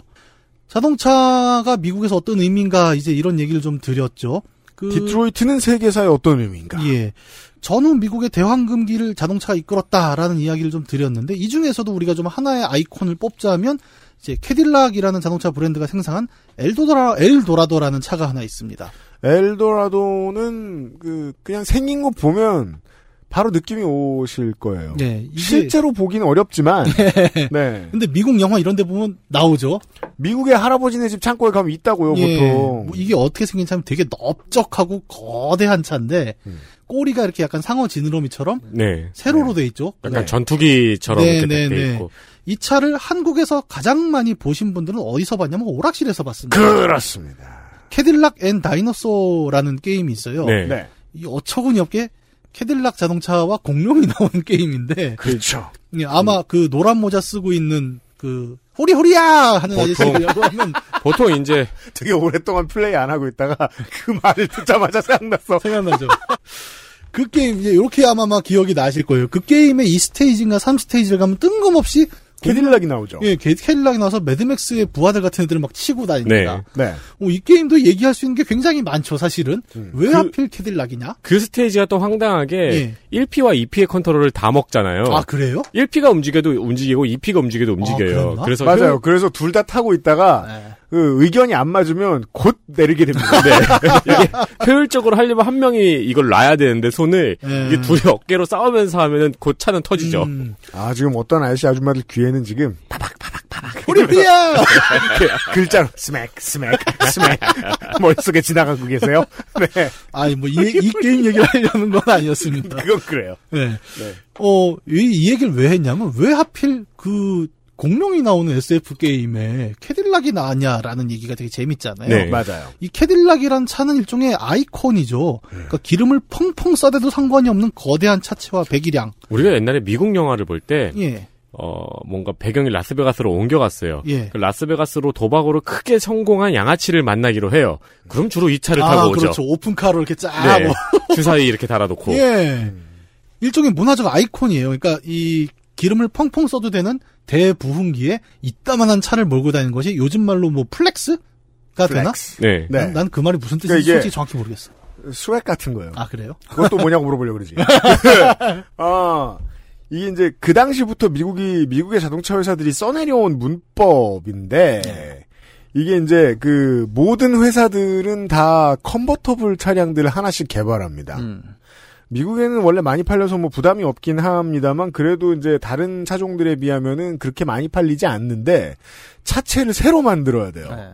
자동차가 미국에서 어떤 의미인가 이제 이런 얘기를 좀 드렸죠. 그 디트로이트는 세계사의 어떤 의미인가? 예. 저는 미국의 대황금기를 자동차가 이끌었다라는 이야기를 좀 드렸는데 이 중에서도 우리가 좀 하나의 아이콘을 뽑자면 이제 캐딜락이라는 자동차 브랜드가 생산한 엘도라 엘도라도라는 차가 하나 있습니다. 엘도라도는 그 그냥 생긴 거 보면 바로 느낌이 오실 거예요. 네. 이게 실제로 보기는 어렵지만 *laughs* 네. 근데 미국 영화 이런 데 보면 나오죠. 미국의 할아버지네 집 창고에 가면 있다고요, 예. 보통. 뭐 이게 어떻게 생긴 차면 되게 넓적하고 거대한 차인데 음. 꼬리가 이렇게 약간 상어 지느러미처럼 네. 세로로 돼 있죠. 약간 네. 전투기처럼 네, 이렇게 네, 돼 네. 있고. 이 차를 한국에서 가장 많이 보신 분들은 어디서 봤냐면 오락실에서 봤습니다. 그렇습니다. Cadillac and Dinosaur라는 게임이 있어요. 네. 네. 이 어처구니 없게 캐딜락 자동차와 공룡이 *laughs* 나오는 게임인데 그렇죠. 예, 아마 그 노란 모자 쓰고 있는 그 호리호리야 하는 보통. 아저씨라고 하면 *laughs* 보통 이제 *laughs* 되게 오랫동안 플레이 안 하고 있다가 그 말을 듣자마자 생각났어. 생각나죠. 그 게임 이제 이렇게 아마 막 기억이 나실 거예요. 그 게임의 2스테이지인가 3스테이지를 가면 뜬금없이 캐딜락이 나오죠. 예, 캐- 캐딜락이 나와서 매드맥스의 부하들 같은 애들을 막 치고 다닙니다. 네. 어, 이 게임도 얘기할 수 있는 게 굉장히 많죠, 사실은. 왜 그- 하필 캐딜락이냐? 그 스테이지가 또 황당하게 예. 1P와 2P의 컨트롤을 다 먹잖아요. 아, 그래요? 1P가 움직여도 움직이고 2P가 움직여도 움직여요. 그랬나? 그래서 맞아요. 효- 그래서 둘 다 타고 있다가 네. 그 의견이 안 맞으면 곧 내리게 됩니다. *laughs* 네. 이게 효율적으로 하려면 한 명이 이걸 놔야 되는데 손을 네. 이게 둘이 어깨로 싸우면서 하면은 곧 차는 터지죠. 음, 아 지금 어떤 아저씨 아줌마들 귀에는 지금 올림피아! *laughs* 그 글자로 smack smack smack 머릿속에 지나가고 계세요. 네, 아니, 뭐, 이, 이 게임 얘기를 하려는 건 아니었습니다. 그건 그래요. 네. 어, 이, 이 얘기를 왜 했냐면, 왜 하필 그, 공룡이 나오는 SF 게임에 캐딜락이 나왔냐라는 얘기가 되게 재밌잖아요. 네. 맞아요. 이 캐딜락이란 차는 일종의 아이콘이죠. 그러니까 기름을 펑펑 싸대도 상관이 없는 거대한 차체와 배기량. 우리가 옛날에 미국 영화를 볼때 예. 어, 뭔가 배경이 라스베가스로 옮겨갔어요. 예. 그 라스베가스로 도박으로 크게 성공한 양아치를 만나기로 해요. 그럼 주로 이 차를 타고 아, 오죠. 그렇죠. 오픈카로 이렇게 쫙. 네. 뭐. 주사위 이렇게 달아놓고. *laughs* 예. 일종의 문화적 아이콘이에요. 그러니까 이 기름을 펑펑 써도 되는 대부흥기에 이따만한 차를 몰고 다니는 것이 요즘 말로 뭐 flex가 되나? flex. 네. 네. 난 그 말이 무슨 뜻인지 그러니까 솔직히 정확히 모르겠어. swag 같은 거예요. 아 그래요? 그것도 *laughs* 뭐냐고 물어보려고 그러지. *laughs* 아, 이게 이제 그 당시부터 미국이, 미국의 자동차 회사들이 써내려온 문법인데, 이게 이제 그 모든 회사들은 다 컨버터블 차량들을 하나씩 개발합니다. 음. 미국에는 원래 많이 팔려서 뭐 부담이 없긴 합니다만 그래도 이제 다른 차종들에 비하면은 그렇게 많이 팔리지 않는데 차체를 새로 만들어야 돼요. 네.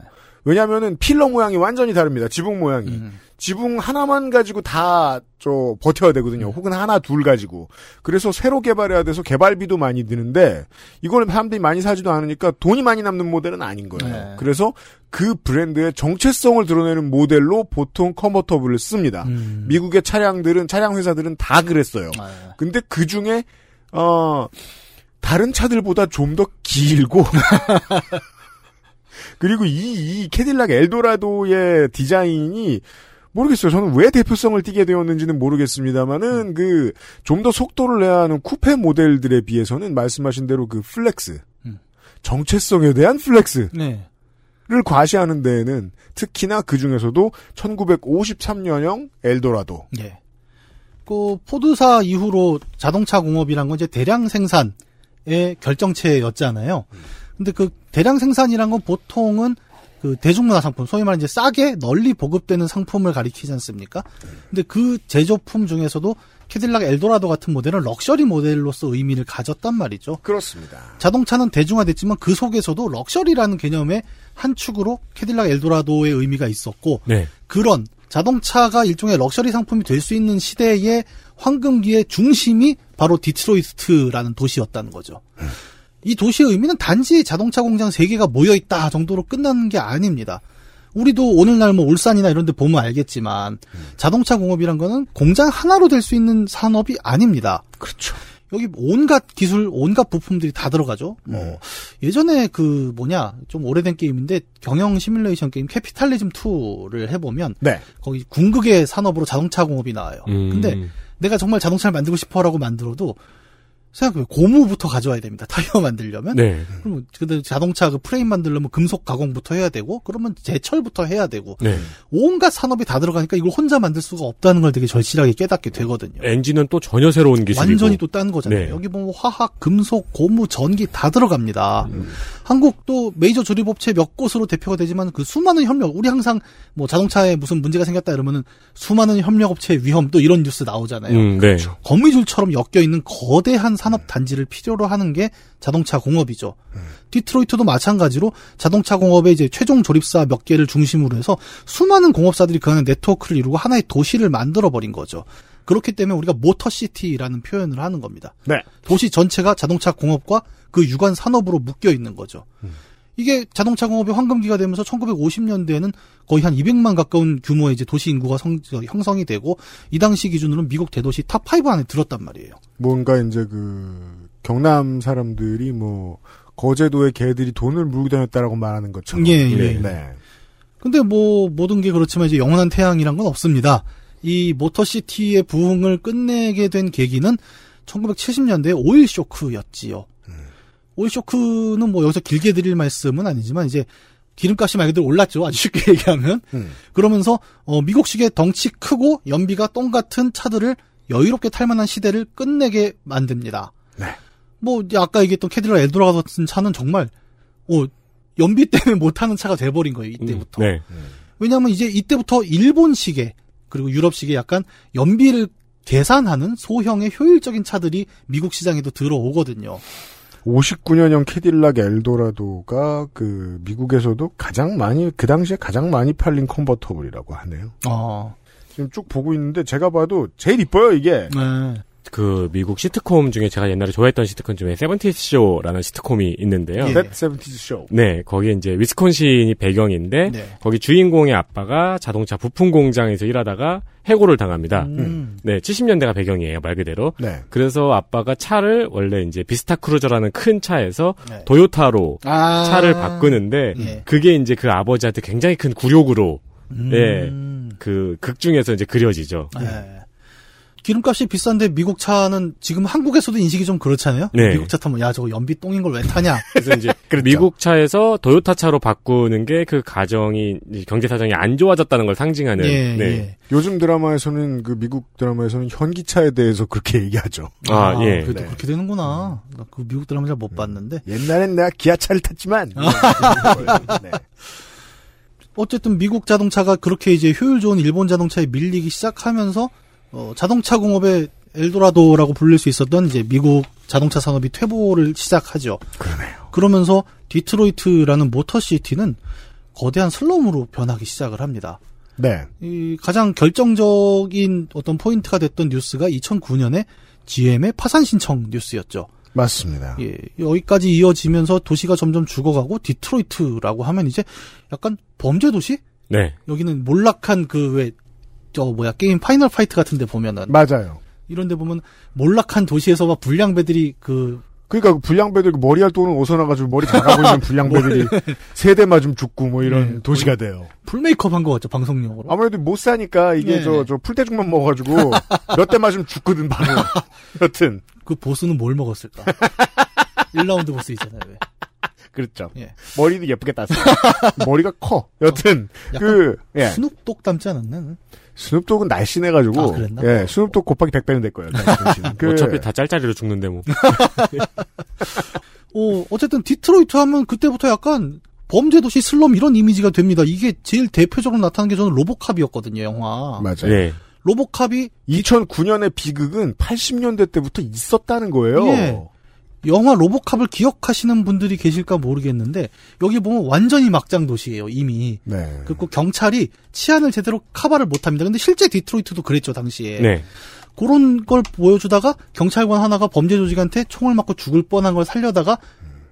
왜냐면은 필러 모양이 완전히 다릅니다. 지붕 모양이. 음. 지붕 하나만 가지고 다 저 버텨야 되거든요. 혹은 하나 둘 가지고. 그래서 새로 개발해야 돼서 개발비도 많이 드는데 이걸 사람들이 많이 사지도 않으니까 돈이 많이 남는 모델은 아닌 거예요. 네. 그래서 그 브랜드의 정체성을 드러내는 모델로 보통 컨버터블을 씁니다. 음. 미국의 차량들은 차량 회사들은 다 그랬어요. 아, 근데 그 중에 어 다른 차들보다 좀 더 길고 *laughs* 그리고 이, 이 캐딜락 엘도라도의 디자인이 모르겠어요. 저는 왜 대표성을 띠게 되었는지는 모르겠습니다만은 그 좀 더 속도를 내야 하는 쿠페 모델들에 비해서는 말씀하신 대로 그 flex 음. 정체성에 대한 flex를 네. 과시하는 데에는 특히나 그 중에서도 1953년형 엘도라도 예. 그 포드사 이후로 자동차 공업이란 건 이제 대량 생산의 결정체였잖아요. 근데 그 대량 생산이란 건 보통은 그 대중문화 상품, 소위 말해 이제 싸게 널리 보급되는 상품을 가리키지 않습니까? 근데 그 제조품 중에서도 캐딜락 엘도라도 같은 모델은 럭셔리 모델로서 의미를 가졌단 말이죠. 그렇습니다. 자동차는 대중화됐지만 그 속에서도 럭셔리라는 개념의 한 축으로 캐딜락 엘도라도의 의미가 있었고 네. 그런 자동차가 일종의 럭셔리 상품이 될 수 있는 시대의 황금기의 중심이 바로 디트로이트라는 도시였다는 거죠. 이 도시의 의미는 단지 자동차 공장 3개가 모여있다 정도로 끝나는 게 아닙니다. 우리도 오늘날 뭐 울산이나 이런 데 보면 알겠지만 자동차 공업이란 거는 공장 하나로 될 수 있는 산업이 아닙니다. 그렇죠. 여기 온갖 기술, 온갖 부품들이 다 들어가죠. 뭐 예전에 그 뭐냐 좀 오래된 게임인데 경영 시뮬레이션 게임 Capitalism 2를 해보면 네. 거기 궁극의 산업으로 자동차 공업이 나와요. 음. 근데 내가 정말 자동차를 만들고 싶어라고 만들어도 생각해 고무부터 가져와야 됩니다. 타이어 만들려면. 네. 그러면 근데 자동차 그 프레임 만들려면 금속 가공부터 해야 되고 그러면 제철부터 해야 되고 네. 온갖 산업이 다 들어가니까 이걸 혼자 만들 수가 없다는 걸 되게 절실하게 깨닫게 되거든요. 엔진은 또 전혀 새로운 기술이고. 완전히 또 딴 거잖아요. 네. 여기 보면 화학, 금속, 고무, 전기 다 들어갑니다. 음. 한국도 메이저 조립업체 몇 곳으로 대표가 되지만 그 수많은 협력, 우리 항상 뭐 자동차에 무슨 문제가 생겼다 이러면은 수많은 협력업체의 위험 또 이런 뉴스 나오잖아요. 음, 네. 거미줄처럼 엮여 있는 거대한 산업 단지를 필요로 하는 게 자동차 공업이죠. 디트로이트도 마찬가지로 자동차 공업의 이제 최종 조립사 몇 개를 중심으로 해서 수많은 공업사들이 그 안에 네트워크를 이루고 하나의 도시를 만들어 버린 거죠. 그렇기 때문에 우리가 Motor City라는 표현을 하는 겁니다. 네. 도시 전체가 자동차 공업과 그 유관 산업으로 묶여 있는 거죠. 이게 자동차 공업의 황금기가 되면서 1950년대에는 거의 한 200만 가까운 규모의 이제 도시 인구가 성- 저, 형성이 되고 이 당시 기준으로는 미국 대도시 top 5 안에 들었단 말이에요. 뭔가 이제 그 경남 사람들이 뭐 거제도의 개들이 돈을 물고 다녔다라고 말하는 것처럼. 예, 예. 네. 근데 뭐 모든 게 그렇지만 이제 영원한 태양이란 건 없습니다. 이 Motor City의 부흥을 끝내게 된 계기는 1970년대 오일 쇼크였지요. 오일 쇼크는 뭐 여기서 길게 드릴 말씀은 아니지만 이제 기름값이 말 그대로 올랐죠. 아주 쉽게 *laughs* 얘기하면. 음. 그러면서 어, 미국식의 덩치 크고 연비가 똥 같은 차들을 여유롭게 탈 만한 시대를 끝내게 만듭니다. 네. 뭐 아까 얘기했던 캐딜락 엘도라 같은 차는 정말 어, 연비 때문에 못 타는 차가 돼버린 거예요. 이때부터. 네. 왜냐하면 이제 이때부터 일본식의 그리고 유럽식의 약간 연비를 계산하는 소형의 효율적인 차들이 미국 시장에도 들어오거든요. 59년형 캐딜락 엘도라도가 그 미국에서도 가장 많이 그 당시에 가장 많이 팔린 컨버터블이라고 하네요. 아, 지금 쭉 보고 있는데 제가 봐도 제일 이뻐요 이게. 네. 그 미국 시트콤 중에 제가 옛날에 좋아했던 시트콤 중에 Seventies Show라는 시트콤이 있는데요. 예. That 70s Show. 네, 거기에 이제 위스콘신이 배경인데 네. 거기 주인공의 아빠가 자동차 부품 공장에서 일하다가 해고를 당합니다. 음. 네, 70년대가 배경이에요, 말 그대로. 네. 그래서 아빠가 차를 원래 이제 Vista Cruiser라는 큰 차에서 네. 도요타로 아. 차를 바꾸는데 예. 그게 이제 그 아버지한테 굉장히 큰 굴욕으로 음. 네. 그 극 중에서 이제 그려지죠. 네. 기름값이 비싼데 미국 차는 지금 한국에서도 인식이 좀 그렇잖아요. 네. 미국 차 타면 야 저거 연비 똥인 걸 왜 타냐. *laughs* 그래서 이제 *laughs* 미국 차에서 도요타 차로 바꾸는 게 그 가정이 경제 사정이 안 좋아졌다는 걸 상징하는 예, 네. 예. 요즘 드라마에서는 그 미국 드라마에서는 현기차에 대해서 그렇게 *laughs* 얘기하죠. 아, 예. 그래도 네. 그렇게 되는구나. 나 그 미국 드라마 잘 못 봤는데. 옛날엔 내가 기아차를 탔지만. 네. 어쨌든 미국 자동차가 그렇게 이제 효율 좋은 일본 자동차에 밀리기 시작하면서 어, 자동차 공업의 엘도라도라고 불릴 수 있었던 이제 미국 자동차 산업이 퇴보를 시작하죠. 그러네요. 그러면서 디트로이트라는 Motor City는 거대한 슬럼으로 변하기 시작을 합니다. 네. 이 가장 결정적인 어떤 포인트가 됐던 뉴스가 2009년에 GM의 파산 신청 뉴스였죠. 맞습니다. 예, 여기까지 이어지면서 도시가 점점 죽어가고 디트로이트라고 하면 이제 약간 범죄 도시? 네. 여기는 몰락한 그 왜 저 뭐야 게임 파이널 파이트 같은데 보면은 맞아요. 이런데 보면 몰락한 도시에서 막 불량배들이 그 그러니까 그 불량배들 그 머리알 돈은 오서나가지고 머리 작아고 있는 *laughs* 불량배들이 세대 맞음 죽고 뭐 이런 네, 도시가 돼요. 풀 메이크업 한 거 같죠 방송용으로. 아무래도 못 사니까 이게 예. 저, 저 풀대중만 먹어가지고 몇 대 맞으면 죽거든 바로. *laughs* 여튼 그 보스는 뭘 먹었을까? *laughs* 1라운드 보스 있잖아요. 왜. 그렇죠. 예. 머리도 예쁘게 땄어. 머리가 커. 여튼 약간 그 예. 스눕독 닮지 않았나? 스눕독은 날씬해가지고 아, 그랬나? 예 스눕독 곱하기 100배는 될 거예요. 날씬해지는. 그 어차피 다 짤짤이로 죽는데 뭐. 어, 어쨌든 디트로이트 하면 그때부터 약간 범죄 도시 슬럼 이런 이미지가 됩니다. 이게 제일 대표적으로 나타난 게 저는 로보캅이었거든요, 영화. 맞아요. 네. 로보캅이 2009년의 비극은 80년대 때부터 있었다는 거예요. 예. 영화 로보캅을 기억하시는 분들이 계실까 모르겠는데 여기 보면 완전히 막장 도시예요, 이미. 네. 그리고 경찰이 치안을 제대로 카바를 못 합니다. 근데 실제 디트로이트도 그랬죠, 당시에. 네. 그런 걸 보여주다가 경찰관 하나가 범죄 조직한테 총을 맞고 죽을 뻔한 걸 살려다가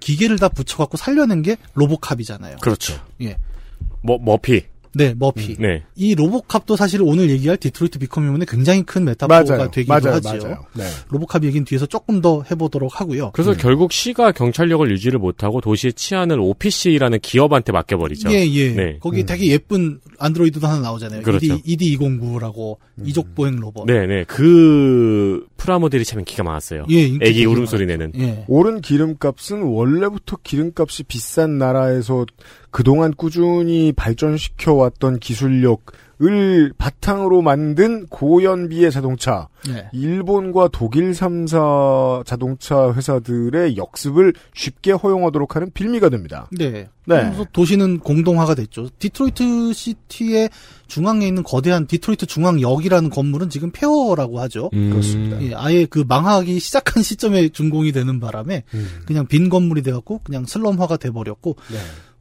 기계를 다 붙여갖고 살려낸 게 로보캅이잖아요. 그렇죠. 예. 뭐 머피. 네, 머피. 네. 이 로보캅도 사실 오늘 얘기할 디트로이트 Become Human의 굉장히 큰 메타포가 맞아요. 되기도 맞아요. 하죠. 맞아요. 네. 로보캅 얘기는 뒤에서 조금 더 해보도록 하고요. 그래서 결국 시가 경찰력을 유지를 못하고 도시의 치안을 OPC라는 기업한테 맡겨버리죠. 예, 예. 네. 거기 되게 예쁜 안드로이드도 하나 나오잖아요. 그렇죠. ED, ED209라고 이족 보행 로봇. 네 네. 그 프라모델이 참 인기가 많았어요. 예, 인기 애기 울음소리 내는. 예. 오른 기름값은 원래부터 기름값이 비싼 나라에서 그동안 꾸준히 발전시켜 왔던 기술력을 바탕으로 만든 고연비의 자동차. 네. 일본과 독일 3사 자동차 회사들의 역습을 쉽게 허용하도록 하는 빌미가 됩니다. 네. 네. 그래서 도시는 공동화가 됐죠. 디트로이트 City의 중앙에 있는 거대한 디트로이트 중앙역이라는 건물은 지금 폐허라고 하죠. 음. 그렇습니다. 예, 아예 그 망하기 시작한 *laughs* 시점에 준공이 되는 바람에 그냥 빈 건물이 돼갖고 그냥 슬럼화가 돼버렸고, 네.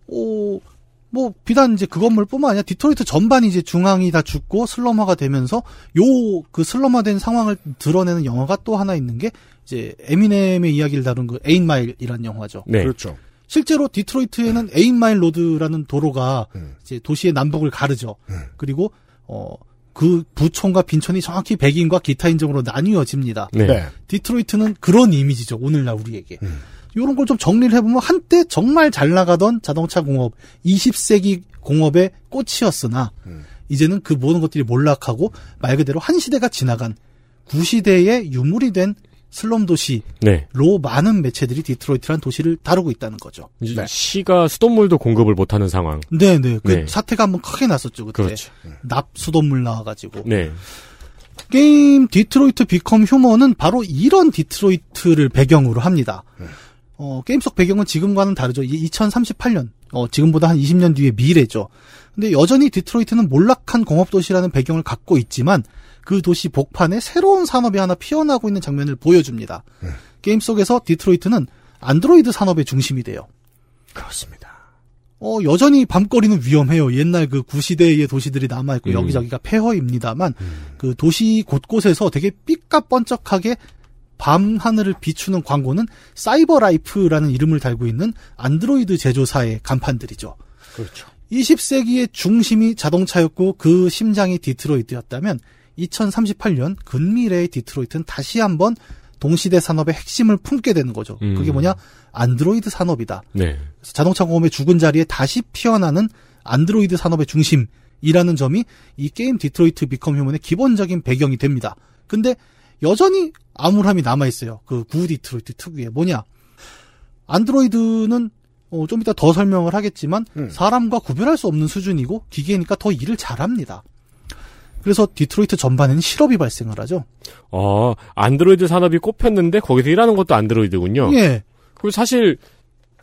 오, 뭐 비단 이제 그 건물뿐만 아니라 디트로이트 전반이 이제 중앙이 다 죽고 슬럼화가 되면서 요 그 슬럼화된 상황을 드러내는 영화가 또 하나 있는 게 이제 에미넴의 이야기를 다룬 그 Eight Mile이라는 영화죠. 네. 그렇죠. 실제로 디트로이트에는 Eight Mile Road라는 도로가 음. 이제 도시의 남북을 가르죠. 그리고 어 그 부촌과 빈촌이 정확히 백인과 기타 인종으로 나뉘어집니다. 네. 네. 디트로이트는 그런 이미지죠. 오늘날 우리에게. 음. 이런 걸 좀 정리를 해보면 한때 정말 잘 나가던 자동차 공업, 20세기 공업의 꽃이었으나 음. 이제는 그 모든 것들이 몰락하고 말 그대로 한 시대가 지나간 구시대의 유물이 된 슬럼 도시로 네. 많은 매체들이 디트로이트란 도시를 다루고 있다는 거죠. 이제 시가 수돗물도 공급을 못하는 상황. 네네. 그 네. 사태가 한번 크게 났었죠 그때. 그렇죠. 납 수돗물 나와가지고. 네. 게임 디트로이트 Become Human은 바로 이런 디트로이트를 배경으로 합니다. 어, 게임 속 배경은 지금과는 다르죠. 2038년. 어, 지금보다 한 20년 뒤의 미래죠. 근데 여전히 디트로이트는 몰락한 공업도시라는 배경을 갖고 있지만 그 도시 복판에 새로운 산업이 하나 피어나고 있는 장면을 보여줍니다. 게임 속에서 디트로이트는 안드로이드 산업의 중심이 돼요. 그렇습니다. 어, 여전히 밤거리는 위험해요. 옛날 그 구시대의 도시들이 남아있고 음. 여기저기가 폐허입니다만 그 도시 곳곳에서 되게 삐까뻔쩍하게 밤 하늘을 비추는 광고는 CyberLife라는 이름을 달고 있는 안드로이드 제조사의 간판들이죠. 그렇죠. 20세기의 중심이 자동차였고 그 심장이 디트로이트였다면 2038년 근미래의 디트로이트는 다시 한번 동시대 산업의 핵심을 품게 되는 거죠. 음. 그게 뭐냐? 안드로이드 산업이다. 네. 자동차 공업의 죽은 자리에 다시 피어나는 안드로이드 산업의 중심이라는 점이 이 게임 디트로이트 Become Human의 기본적인 배경이 됩니다. 근데 여전히 암울함이 남아있어요. 그 구 디트로이트 특유의 뭐냐. 안드로이드는 어, 좀 이따 더 설명을 하겠지만 음. 사람과 구별할 수 없는 수준이고 기계니까 더 일을 잘합니다. 그래서 디트로이트 전반에는 실업이 발생을 하죠. 어, 안드로이드 산업이 꽃폈는데 거기서 일하는 것도 안드로이드군요. 예, 그리고 사실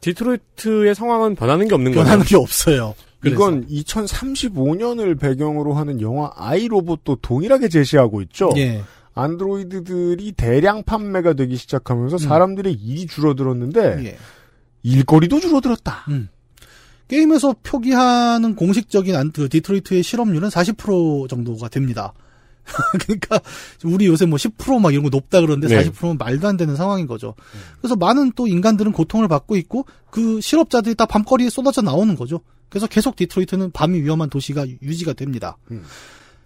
디트로이트의 상황은 변하는 게 없는 거예요. 변하는 게 없어요. 그래서. 이건 2035년을 배경으로 하는 영화 I, Robot도 동일하게 제시하고 있죠. 예, 안드로이드들이 대량 판매가 되기 시작하면서 사람들의 일이 줄어들었는데 음. 예. 일거리도 줄어들었다. 음. 게임에서 표기하는 공식적인 안, 그 디트로이트의 실업률은 40% 정도가 됩니다. *laughs* 그러니까 우리 요새 뭐 10%막 이런 거 높다 그러는데 네. 40%는 말도 안 되는 상황인 거죠. 그래서 많은 또 인간들은 고통을 받고 있고 그 실업자들이 다 밤거리에 쏟아져 나오는 거죠. 그래서 계속 디트로이트는 밤이 위험한 도시가 유지가 됩니다. 음.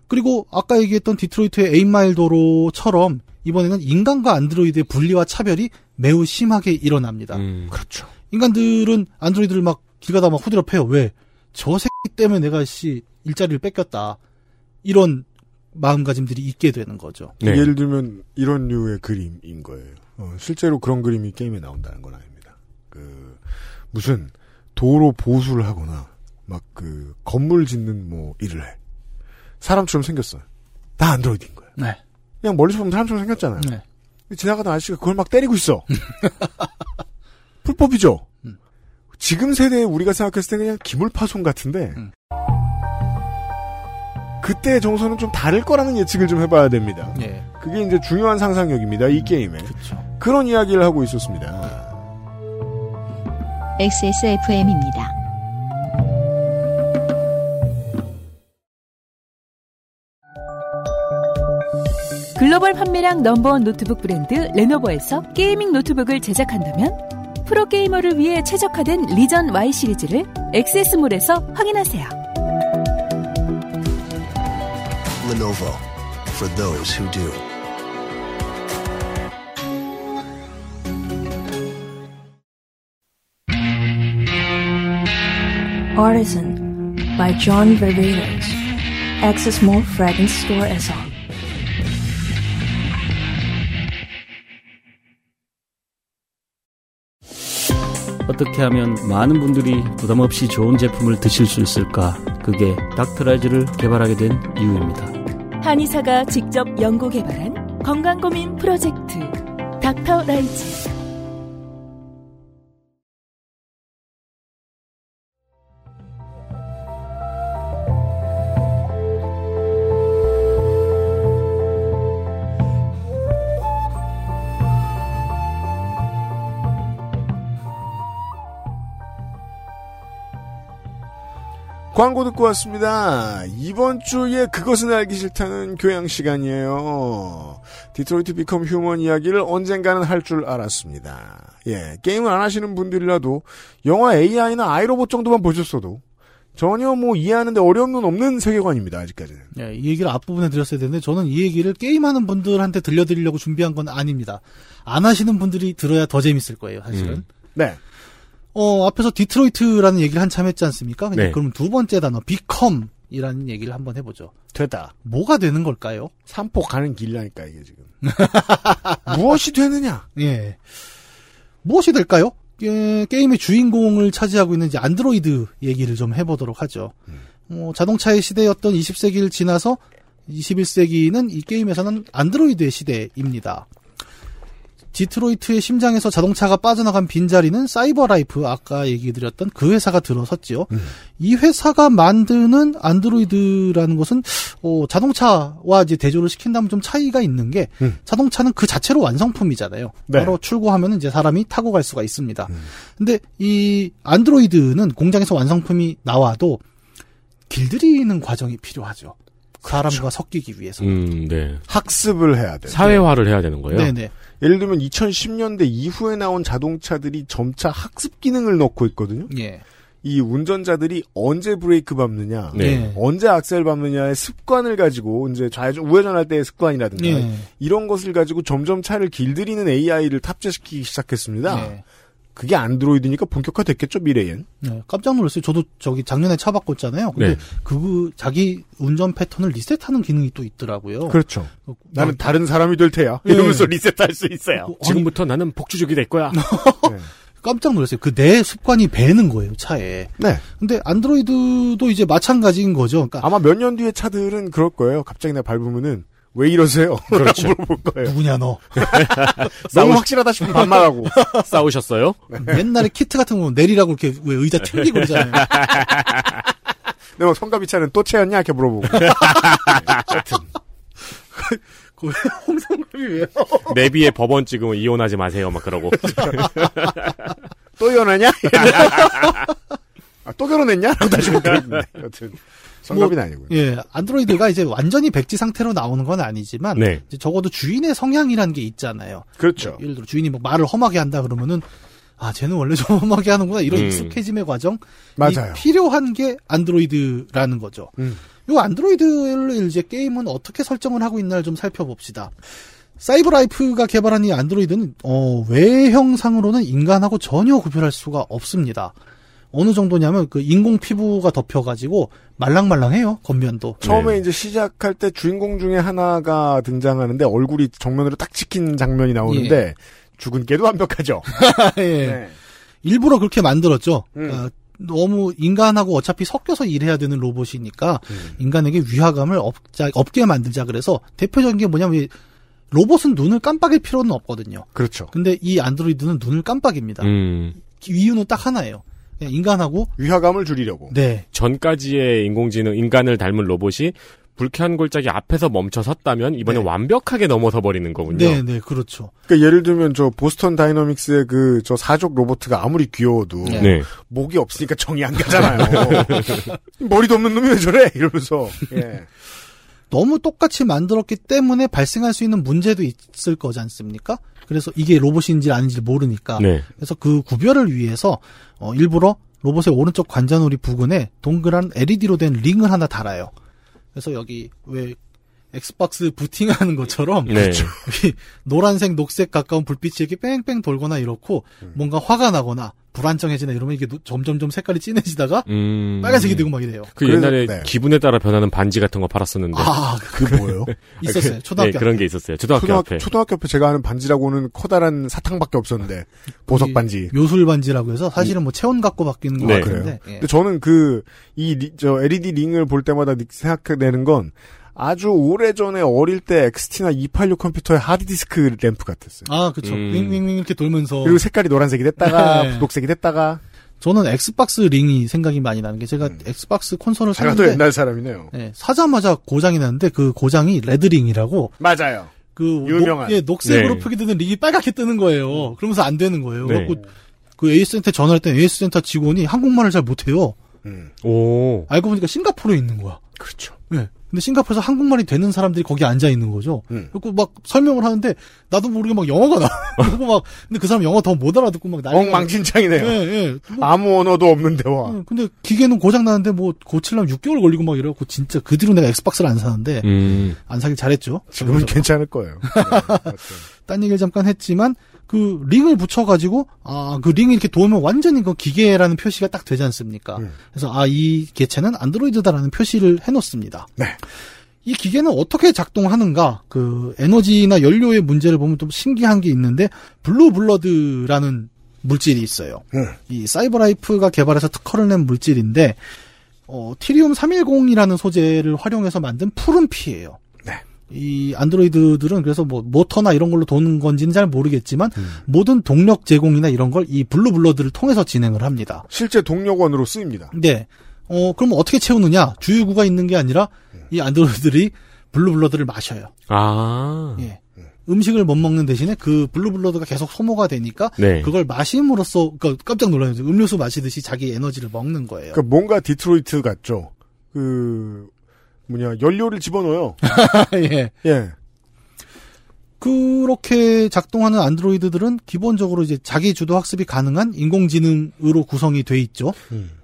그리고 아까 얘기했던 디트로이트의 에인마일 도로처럼 이번에는 인간과 안드로이드의 분리와 차별이 매우 심하게 일어납니다. 음. 그렇죠. 인간들은 안드로이드를 막 길 가다 막 후드려 패요. 왜? 저 새끼 때문에 내가 씨 일자리를 뺏겼다. 이런 마음가짐들이 있게 되는 거죠. 네. 예를 들면 이런 류의 그림인 거예요. 어, 실제로 그런 그림이 게임에 나온다는 건 아닙니다. 그 무슨 도로 보수를 하거나 막 그 건물 짓는 뭐 일을 해. 사람처럼 생겼어요. 다 안드로이드인 거예요. 네. 그냥 멀리서 보면 사람처럼 생겼잖아요. 네. 지나가던 아저씨가 그걸 막 때리고 있어. *laughs* 불법이죠. 음. 지금 세대에 우리가 생각했을 때 그냥 기물파손 같은데 음. 그때의 정서는 좀 다를 거라는 예측을 좀 해봐야 됩니다. 예. 그게 이제 중요한 상상력입니다. 이 게임에 그렇죠. 그런 이야기를 하고 있었습니다. XSFM입니다. 글로벌 판매량 number one 노트북 브랜드 Lenovo에서 gaming 노트북을 제작한다면 프로게이머를 위해 최적화된 Legion Y 시리즈를 XSMALL에서 확인하세요. Lenovo for those who do. Artisan by John Varvatos. XSMALL Fragrance Store에서 어떻게 하면 많은 분들이 부담 없이 좋은 제품을 드실 수 있을까? 그게 닥터라이즈를 개발하게 된 이유입니다. 한의사가 직접 연구 개발한 건강 고민 프로젝트 닥터 라이즈 광고 듣고 왔습니다. 이번 주에 그것은 알기 싫다는 교양 시간이에요. 디트로이트 Become Human 이야기를 언젠가는 할 줄 알았습니다. 예, 게임을 안 하시는 분들이라도 영화 AI나 I, Robot 정도만 보셨어도 전혀 뭐 이해하는데 어려움은 없는 세계관입니다. 아직까지는. 예, 이 얘기를 앞부분에 드렸어야 되는데 저는 이 얘기를 게임하는 분들한테 들려드리려고 준비한 건 아닙니다. 안 하시는 분들이 들어야 더 재밌을 거예요, 사실은. 음. 네. 어, 앞에서 디트로이트라는 얘기를 한참 했지 않습니까? 네. 그럼 두 번째 단어, become 이라는 얘기를 한번 해보죠. 되다. 뭐가 되는 걸까요? 삼포 가는 길이라니까 이게 지금. *laughs* 무엇이 되느냐? 예. 무엇이 될까요? 예, 게임의 주인공을 차지하고 있는 이제 안드로이드 얘기를 좀 해보도록 하죠. 어, 자동차의 시대였던 20세기를 지나서 21세기는 이 게임에서는 안드로이드의 시대입니다. 디트로이트의 심장에서 자동차가 빠져나간 빈자리는 사이버라이프 아까 얘기 드렸던 그 회사가 들어섰지요. 이 회사가 만드는 안드로이드라는 것은 어, 자동차와 이제 대조를 시킨다면 좀 차이가 있는 게 음. 자동차는 그 자체로 완성품이잖아요. 네. 바로 출고하면 이제 사람이 타고 갈 수가 있습니다. 근데 이 안드로이드는 공장에서 완성품이 나와도 길들이는 과정이 필요하죠. 사람과 섞이기 위해서. 음, 네. 학습을 해야 돼. 사회화를 해야 되는 거예요. 네네. 예를 들면 2010년대 이후에 나온 자동차들이 점차 학습 기능을 넣고 있거든요. 예. 이 운전자들이 언제 브레이크 밟느냐, 네. 언제 악셀 밟느냐의 습관을 가지고 이제 좌회전 우회전할 때의 습관이라든가 예. 이런 것을 가지고 점점 차를 길들이는 AI를 탑재시키기 시작했습니다. 예. 그게 안드로이드니까 본격화 됐겠죠 미래엔. 네, 깜짝 놀랐어요. 저도 저기 작년에 차 바꿨잖아요. 근데 네. 그 자기 운전 패턴을 리셋하는 기능이 또 있더라고요. 그렇죠. 어, 나는 막- 다른 사람이 될 테야. 예. 이러면서 리셋할 수 있어요. 어, 지금부터 나는 복주족이 될 거야. *laughs* 네. 깜짝 놀랐어요. 그 내 습관이 배는 거예요, 차에. 네. 근데 안드로이드도 이제 마찬가지인 거죠. 그러니까 아마 몇 년 뒤에 차들은 그럴 거예요. 갑자기 나 밟으면은 왜 이러세요? *laughs* 그렇죠. 물어볼 거예요. 누구냐 너. *laughs* 너무 확실하다 싶으면 반말하고. *laughs* 싸우셨어요? 옛날에 키트 같은 거 내리라고 이렇게 왜 의자 튕기고 그러잖아요. 내가 막 성가비 차는 또 채였냐? 이렇게 물어보고. 하여튼. 그 홍성급이 왜요? 내비에 법원 찍으면 이혼하지 마세요. 막 그러고. 또 이혼하냐? 아, 또 결혼했냐? 라고 다시 묻거든요. 여튼. 성가비는 아니고요. 예, 안드로이드가 이제 완전히 백지 상태로 나오는 건 아니지만 네. 적어도 주인의 성향이라는 게 있잖아요. 그렇죠. 예를 들어 주인이 뭐 말을 험하게 한다 그러면은 아 쟤는 원래 좀 험하게 하는구나 이런 음. 익숙해짐의 과정 맞아요. 필요한 게 안드로이드라는 거죠. 음. 요 안드로이드를 이제 게임은 어떻게 설정을 하고 있나를 좀 살펴봅시다. 사이버라이프가 개발한 이 안드로이드는 어, 외형상으로는 인간하고 전혀 구별할 수가 없습니다. 어느 정도냐면 그 인공 피부가 덮여가지고 말랑말랑해요 겉면도. 처음에 네. 이제 시작할 때 주인공 중에 하나가 등장하는데 얼굴이 정면으로 딱 찍힌 장면이 나오는데 죽은 깨도 완벽하죠. *laughs* 예. 네. 일부러 그렇게 만들었죠. 음. 어, 너무 인간하고 어차피 섞여서 일해야 되는 로봇이니까 음. 인간에게 위화감을 없자, 없게 만들자 그래서 대표적인 게 뭐냐면 이 로봇은 눈을 깜빡일 필요는 없거든요. 그렇죠. 근데 이 안드로이드는 눈을 깜빡입니다. 음. 이유는 딱 하나예요. 인간하고 위화감을 줄이려고. 네 전까지의 인공지능, 인간을 닮은 로봇이 불쾌한 골짜기 앞에서 멈춰 섰다면 이번에 네. 완벽하게 넘어서 버리는 거군요. 네, 네, 그렇죠. 그러니까 예를 들면 저 보스턴 다이너믹스의 그 저 사족 로보트가 아무리 귀여워도 네. 네. 목이 없으니까 정이 안 가잖아요. *laughs* 머리도 없는 놈이 왜 저래? 이러면서. 예. 너무 똑같이 만들었기 때문에 발생할 수 있는 문제도 있을 거지 않습니까? 그래서 이게 로봇인지 아닌지 모르니까. 네. 그래서 그 구별을 위해서 어, 일부러 로봇의 오른쪽 관자놀이 부근에 동그란 LED로 된 링을 하나 달아요. 그래서 여기 왜 Xbox 부팅하는 것처럼 네. *laughs* 노란색, 녹색 가까운 불빛이 이렇게 뺑뺑 돌거나 이렇고 뭔가 화가 나거나 불안정해지나 이러면 이게 노- 점점점 색깔이 진해지다가 음. 빨간색이 되고 막 이래요. 그 옛날에 네. 기분에 따라 변하는 반지 같은 거 팔았었는데. 아, 그 뭐예요? *laughs* 있었어요. 그- 초등학교 네, 그런. 게 있었어요. 초등학교, 초등학교, 앞에. 초등학교 앞에 제가 아는 반지라고는 커다란 사탕밖에 없었는데 보석 반지. 요술 반지라고 해서 사실은 뭐 체온 갖고 바뀌는 거 네. 그래요. 같은데. 예. 근데 저는 그, 이, 저, LED 링을 볼 때마다 느- 생각되는 건 아주 오래 전에 어릴 때 XT나 286 컴퓨터의 하드디스크 램프 같았어요. 아, 그쵸. 음. 윙윙윙 이렇게 돌면서. 그리고 색깔이 노란색이 됐다가, 네. 녹색이 됐다가, 저는 Xbox 링이 생각이 많이 나는 게 제가 Xbox 콘솔을 제가 또 샀는데 옛날 사람이네요. 예, 사자마자 고장이 났는데 그 고장이 red ring이라고 맞아요. 그 유명한. 녹, 예, 녹색으로 네. 표기되는 링이 빨갛게 뜨는 거예요. 그러면서 안 되는 거예요. 네. 그래갖고 그 AS 센터 전화할 때 AS 센터 직원이 한국말을 잘 못해요. 음. 오. 알고 보니까 싱가포르에 있는 거야. 그렇죠. 예. 근데 싱가포르에서 한국말이 되는 사람들이 거기 앉아 있는 거죠. 음. 그리고 막 설명을 하는데 나도 모르게 막 영어가 나. *laughs* 그리고 막 근데 그 사람 영어 더 못 알아듣고 막 난리가 엉망진창이네요. 예, 예. 뭐, 아무 언어도 없는 대화. 예, 근데 기계는 고장 나는데 뭐 고치려면 6개월 걸리고 막 이래갖고 진짜 그 뒤로 내가 Xbox를 안 사는데 음. 안 사길 잘했죠. 지금은 그래서 괜찮을 거예요. *laughs* 네. 딴 얘기를 잠깐 했지만 그 링을 붙여가지고 아 그 링이 이렇게 돌면 완전히 그 기계라는 표시가 딱 되지 않습니까? 음. 그래서 아 이 개체는 안드로이드다라는 표시를 해놓습니다. 네. 이 기계는 어떻게 작동하는가? 그 에너지나 연료의 문제를 보면 좀 신기한 게 있는데 blue blood라는 물질이 있어요. 음. 이 CyberLife가 개발해서 특허를 낸 물질인데 어, Thirium 310이라는 소재를 활용해서 만든 푸른 피예요. 네. 이 안드로이드들은 그래서 뭐 모터나 이런 걸로 도는 건지는 잘 모르겠지만 음. 모든 동력 제공이나 이런 걸 이 blue blood를 통해서 진행을 합니다. 실제 동력원으로 쓰입니다. 네. 어, 그럼 어떻게 채우느냐? 주유구가 있는 게 아니라 이 안드로이드들이 blue blood를 마셔요. 아. 예. 음식을 못 먹는 대신에 그 blue blood가 계속 소모가 되니까 네. 그걸 마심으로써 그러니까 깜짝 놀라요. 음료수 마시듯이 자기 에너지를 먹는 거예요. 그러니까 뭔가 디트로이트 같죠. 그 뭐냐 연료를 집어넣어요. *laughs* 예. 예. 그렇게 작동하는 안드로이드들은 기본적으로 이제 자기 주도 학습이 가능한 인공지능으로 구성이 돼 있죠.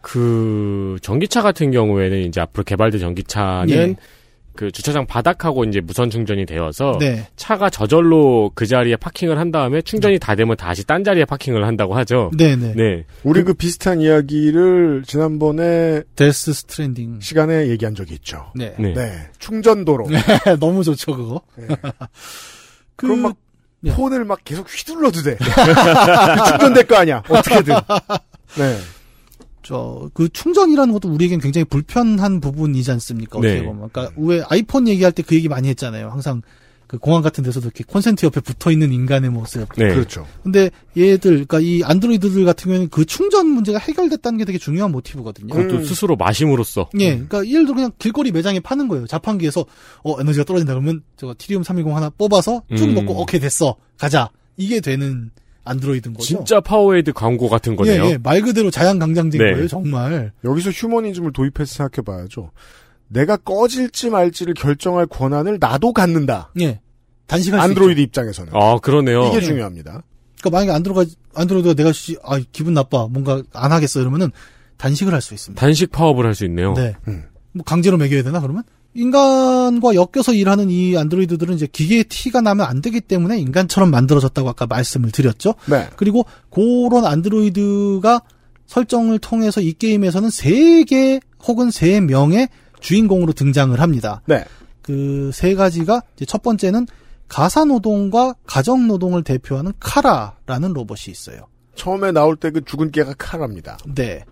그 전기차 같은 경우에는 이제 앞으로 개발될 전기차는 예. 그 주차장 바닥하고 이제 무선 충전이 되어서 네. 차가 저절로 그 자리에 파킹을 한 다음에 충전이 다 되면 다시 딴 자리에 파킹을 한다고 하죠. 네네. 네. 우리 그 비슷한 이야기를 지난번에 Death Stranding 시간에 얘기한 적이 있죠. 네. 네. 네. 충전도로. *laughs* 너무 좋죠, 그거. *laughs* 그, 그럼 막 예. 폰을 막 계속 휘둘러도 돼. *laughs* 충전될 거 아니야. 어떻게든. 네. 저, 그 충전이라는 것도 우리에겐 굉장히 불편한 부분이지 않습니까? 어떻게 네. 보면. 그러니까 왜 아이폰 얘기할 때 그 얘기 많이 했잖아요. 항상 그 공항 같은 데서도 이렇게 콘센트 옆에 붙어 있는 인간의 모습. 네. 그렇죠. 근데 얘들, 그러니까 이 안드로이드들 같은 경우에는 그 충전 문제가 해결됐다는 게 되게 중요한 모티브거든요. 그것도 음. 스스로 마심으로써 예, 그러니까 예를 들어 그냥 길거리 매장에 파는 거예요. 자판기에서 어 에너지가 떨어진다 그러면 저거 티리움 320 하나 뽑아서 쭉 음. 먹고 오케이 됐어 가자 이게 되는 안드로이드인 거죠. 진짜 파워에이드 광고 같은 거네요. 예, 예, 말 그대로 자양강장제인 네. 거예요, 정말. 여기서 휴머니즘을 도입해서 생각해봐야죠. 내가 꺼질지 말지를 결정할 권한을 나도 갖는다. 예, 단식할 수 안드로이드 있죠. 입장에서는. 아 그러네요. 이게 중요합니다. 그러니까 만약에 안드로가 안드로이드가 내가 씨, 아 기분 나빠, 뭔가 안 하겠어 이러면은 단식을 할 수 있습니다. 단식 파업을 할 수 있네요. 네. 음. 뭐 강제로 먹여야 되나 그러면? 인간과 엮여서 일하는 이 안드로이드들은 이제 기계의 티가 나면 안 되기 때문에 인간처럼 만들어졌다고 아까 말씀을 드렸죠. 네. 그리고 그런 안드로이드가 설정을 통해서 이 게임에서는 세 개 혹은 세 명의 주인공으로 등장을 합니다. 네. 그 세 가지가 이제 첫 번째는 가사 노동과 가정 노동을 대표하는 카라라는 로봇이 있어요. 처음에 나올 때 그 죽은 깨가 칼합니다. 네.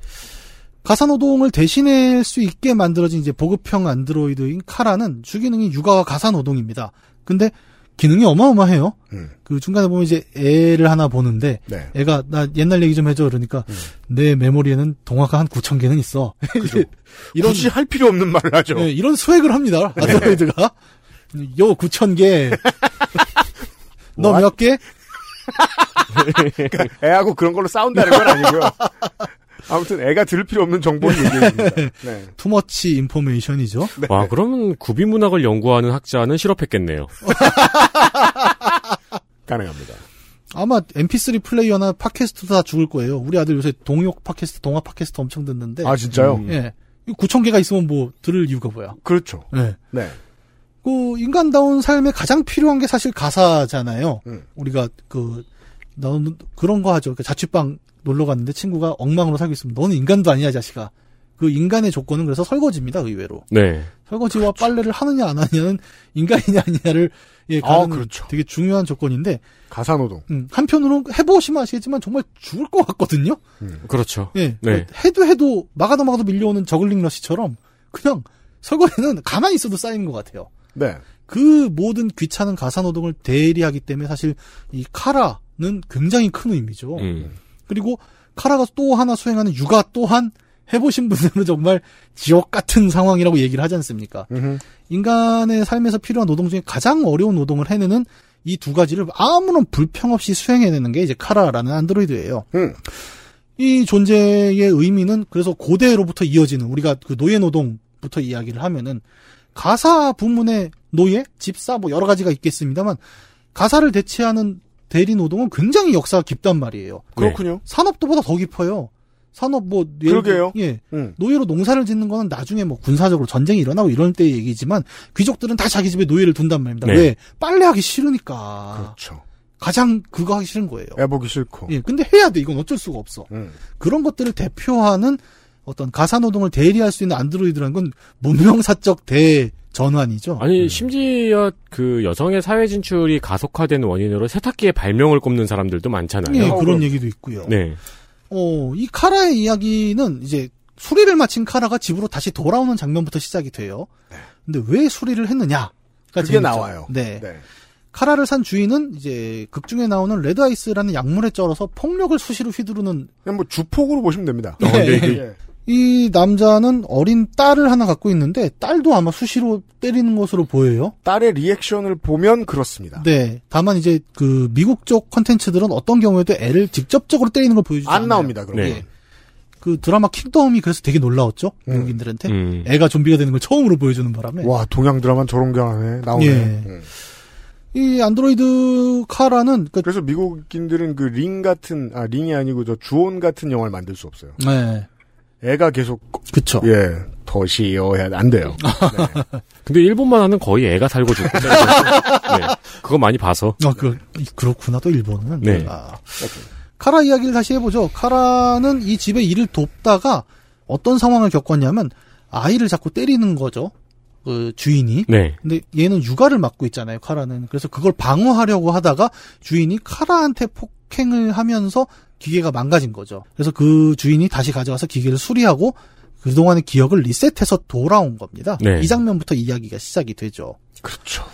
가사 노동을 대신할 수 있게 만들어진 이제 보급형 안드로이드인 카라는 주기능이 육아와 가사 노동입니다. 근데 기능이 어마어마해요. 음. 그 중간에 보면 이제 애를 하나 보는데 네. 애가 나 옛날 얘기 좀 해줘 그러니까 음. 내 메모리에는 동화가 한 9천 개는 있어. *laughs* 이런 굳이 할 필요 없는 말을 하죠. 네, 이런 스웩을 합니다. 안드로이드가 요 9천 개. *laughs* 너? 몇 개? *laughs* 그러니까 애하고 그런 걸로 싸운다는 건 아니고요. 아무튼 애가 들을 필요 없는 정보를 얘기해줍니다. *laughs* 네. 투머치 인포메이션이죠. 와 그러면 구비 문학을 연구하는 학자는 실업했겠네요. *laughs* 가능합니다. 아마 MP3 플레이어나 팟캐스트도 다 죽을 거예요. 우리 아들 요새 동욕 팟캐스트, 동화 팟캐스트 엄청 듣는데. 아, 진짜요? 음. 예. 9천 개가 있으면 뭐 들을 이유가 뭐야. 그렇죠. 예. 네. 그 인간다운 삶에 가장 필요한 게 사실 가사잖아요. 음. 우리가 그 너는 그런 거 하죠. 그 자취방 놀러 갔는데 친구가 엉망으로 살고 있으면 너는 인간도 아니야, 자식아. 그 인간의 조건은 그래서 설거지입니다, 의외로. 네. 설거지와 빨래를 하느냐 안 하느냐는 인간이냐 아니냐를 예, 아, 가는 그렇죠. 되게 중요한 조건인데 가사노동. 음, 한편으로 해보시면 아시겠지만 정말 죽을 것 같거든요. 그렇죠. 예, 네. 해도 해도 막아도 막아도 밀려오는 저글링 러시처럼 그냥 설거지는 *laughs* 가만히 있어도 쌓이는 것 같아요. 네. 그 모든 귀찮은 가사 노동을 대리하기 때문에 사실 이 카라는 굉장히 큰 의미죠. 음. 그리고 카라가 또 하나 수행하는 육아 또한 해보신 분들은 정말 지옥 같은 상황이라고 얘기를 하지 않습니까? 음흠. 인간의 삶에서 필요한 노동 중에 가장 어려운 노동을 해내는 이 두 가지를 아무런 불평 없이 수행해내는 게 이제 카라라는 안드로이드예요. 음. 이 존재의 의미는 그래서 고대로부터 이어지는 우리가 그 노예 노동부터 이야기를 하면은 가사 부문의 노예, 집사 뭐 여러 가지가 있겠습니다만 가사를 대체하는 대리 노동은 굉장히 역사가 깊단 말이에요. 그렇군요. 산업도보다 더 깊어요. 산업 뭐 그러게요. 예. 음. 노예로 농사를 짓는 거는 나중에 뭐 군사적으로 전쟁이 일어나고 이럴 때 얘기지만 귀족들은 다 자기 집에 노예를 둔단 말입니다. 네. 왜? 빨래하기 싫으니까. 그렇죠. 가장 그거 하기 싫은 거예요. 애보기 싫고. 예, 근데 해야 돼. 이건 어쩔 수가 없어. 음. 그런 것들을 대표하는 어떤 가사노동을 대리할 수 있는 안드로이드라는 건 문명사적 대 전환이죠. 아니 심지어 그 여성의 사회 진출이 가속화된 원인으로 세탁기의 발명을 꼽는 사람들도 많잖아요. 예, 그런 얘기도 있고요. 네. 어, 이 카라의 이야기는 이제 수리를 마친 카라가 집으로 다시 돌아오는 장면부터 시작이 돼요. 근데 왜 수리를 했느냐? 그게 나와요. 네. 네. 카라를 산 주인은 이제 극 중에 나오는 레드 아이스라는 약물에 쩔어서 폭력을 수시로 휘두르는 그냥 뭐 주폭으로 보시면 됩니다. 어, 근데 *laughs* 이 남자는 어린 딸을 하나 갖고 있는데 딸도 아마 수시로 때리는 것으로 보여요. 딸의 리액션을 보면 그렇습니다. 네. 다만 이제 그 미국 쪽 컨텐츠들은 어떤 경우에도 애를 직접적으로 때리는 걸 보여주지 안 않아요. 나옵니다. 그럼. 네. 예. 그 드라마 킹덤이 그래서 되게 놀라웠죠. 미국인들한테. 음. 애가 좀비가 되는 걸 처음으로 보여주는 바람에. 와 동양 드라마 저런 게 하네 나오네. 예. 음. 이 안드로이드 카라는 그 그래서 미국인들은 그 링 같은 아 링이 아니고 저 주온 같은 영화를 만들 수 없어요. 네. 애가 계속 그쵸. 예 더시요 해야 안 돼요. *laughs* 근데 일본 만화는 거의 애가 살고 죽고 *laughs* 네. 그거 많이 봐서 아, 그, 그렇구나, 또 일본은. 네. 아. 카라 이야기를 다시 해보죠. 카라는 이 집에 일을 돕다가 어떤 상황을 겪었냐면 아이를 자꾸 때리는 거죠. 그 주인이. 네. 근데 얘는 육아를 맡고 있잖아요, 카라는. 그래서 그걸 방어하려고 하다가 주인이 카라한테 폭행을 하면서 기계가 망가진 거죠. 그래서 그 주인이 다시 가져와서 기계를 수리하고 그동안의 기억을 리셋해서 돌아온 겁니다. 네. 이 장면부터 이야기가 시작이 되죠. 그렇죠.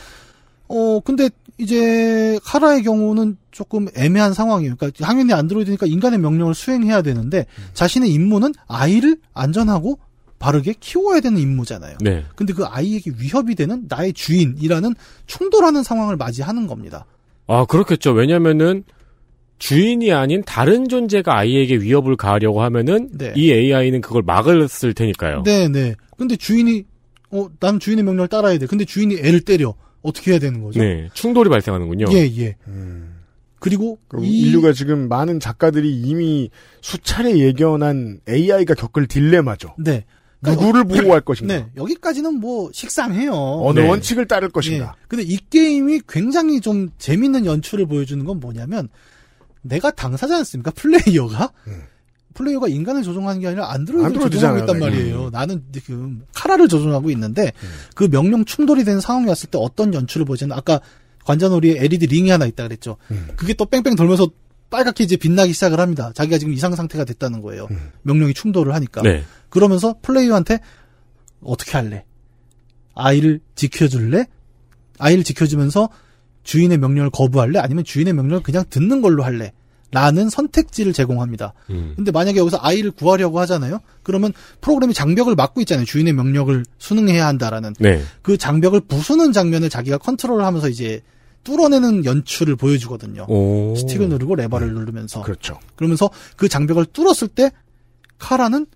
어, 근데 이제 카라의 경우는 조금 애매한 상황이에요. 그러니까 당연히 안드로이드니까 인간의 명령을 수행해야 되는데 자신의 임무는 아이를 안전하고 바르게 키워야 되는 임무잖아요. 네. 근데 그 아이에게 위협이 되는 나의 주인이라는 충돌하는 상황을 맞이하는 겁니다. 아 그렇겠죠. 왜냐면은 주인이 아닌 다른 존재가 아이에게 위협을 가하려고 하면은 네. 이 AI는 그걸 막을 때니까요. 네, 네. 근데 주인이 어, 난 주인의 명령을 따라야 돼. 근데 주인이 애를 때려. 어떻게 해야 되는 거죠? 네, 충돌이 발생하는군요. 예, 예. 그리고 그럼 이 인류가 지금 많은 작가들이 이미 수차례 예견한 AI가 겪을 딜레마죠. 네. 누구를 보호할 것인가? 네, 여기까지는 뭐 식상해요. 어느 네. 원칙을 따를 것인가? 예. 근데 이 게임이 굉장히 좀 재밌는 연출을 보여주는 건 뭐냐면 내가 당사지 않습니까? 플레이어가 플레이어가 인간을 조종하는 게 아니라 안드로이드를 안드로이드잖아요, 조종하고 있단. 말이에요. 나는 지금 카라를 조종하고 있는데 그 명령 충돌이 되는 상황이 왔을 때 어떤 연출을 보여주는 아까 관자놀이에 LED 링이 하나 있다 그랬죠. 그게 또 뺑뺑 돌면서 빨갛게 이제 빛나기 시작을 합니다. 자기가 지금 이상 상태가 됐다는 거예요. 명령이 충돌을 하니까. 네. 그러면서 플레이어한테 어떻게 할래? 아이를 지켜줄래? 아이를 지켜주면서 주인의 명령을 거부할래? 아니면 주인의 명령을 그냥 듣는 걸로 할래? 라는 선택지를 제공합니다. 음. 근데 만약에 여기서 아이를 구하려고 하잖아요? 그러면 프로그램이 장벽을 막고 있잖아요. 주인의 명령을 수능해야 한다라는. 네. 그 장벽을 부수는 장면을 자기가 컨트롤을 하면서 이제 뚫어내는 연출을 보여주거든요. 오. 스틱을 누르고 레버를 누르면서. 그렇죠. 그러면서 그 장벽을 뚫었을 때 카라는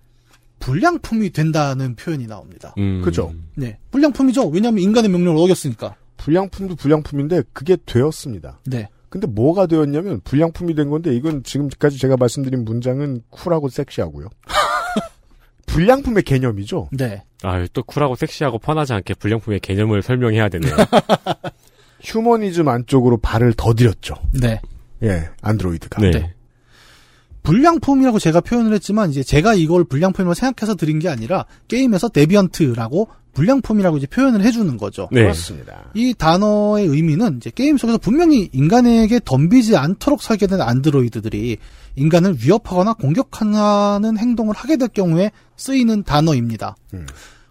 불량품이 된다는 표현이 나옵니다. 음. 그죠. 네. 불량품이죠. 왜냐하면 인간의 명령을 어겼으니까. 불량품도 불량품인데 그게 되었습니다. 네. 근데 뭐가 되었냐면 불량품이 된 건데 이건 지금까지 제가 말씀드린 문장은 쿨하고 섹시하고요. *laughs* 불량품의 개념이죠. 네. 아, 또 쿨하고 섹시하고 펀하지 않게 불량품의 개념을 설명해야 되네요. *laughs* 휴머니즘 안쪽으로 발을 더 들였죠. 네. 예, 안드로이드가. 네. 네. 불량품이라고 제가 표현을 했지만 이제 제가 이걸 불량품이라고 생각해서 드린 게 아니라 게임에서 deviant라고 불량품이라고 이제 표현을 해주는 거죠. 네. 그렇습니다. 이 단어의 의미는 이제 게임 속에서 분명히 인간에게 덤비지 않도록 설계된 안드로이드들이 인간을 위협하거나 공격하는 행동을 하게 될 경우에 쓰이는 단어입니다. 음.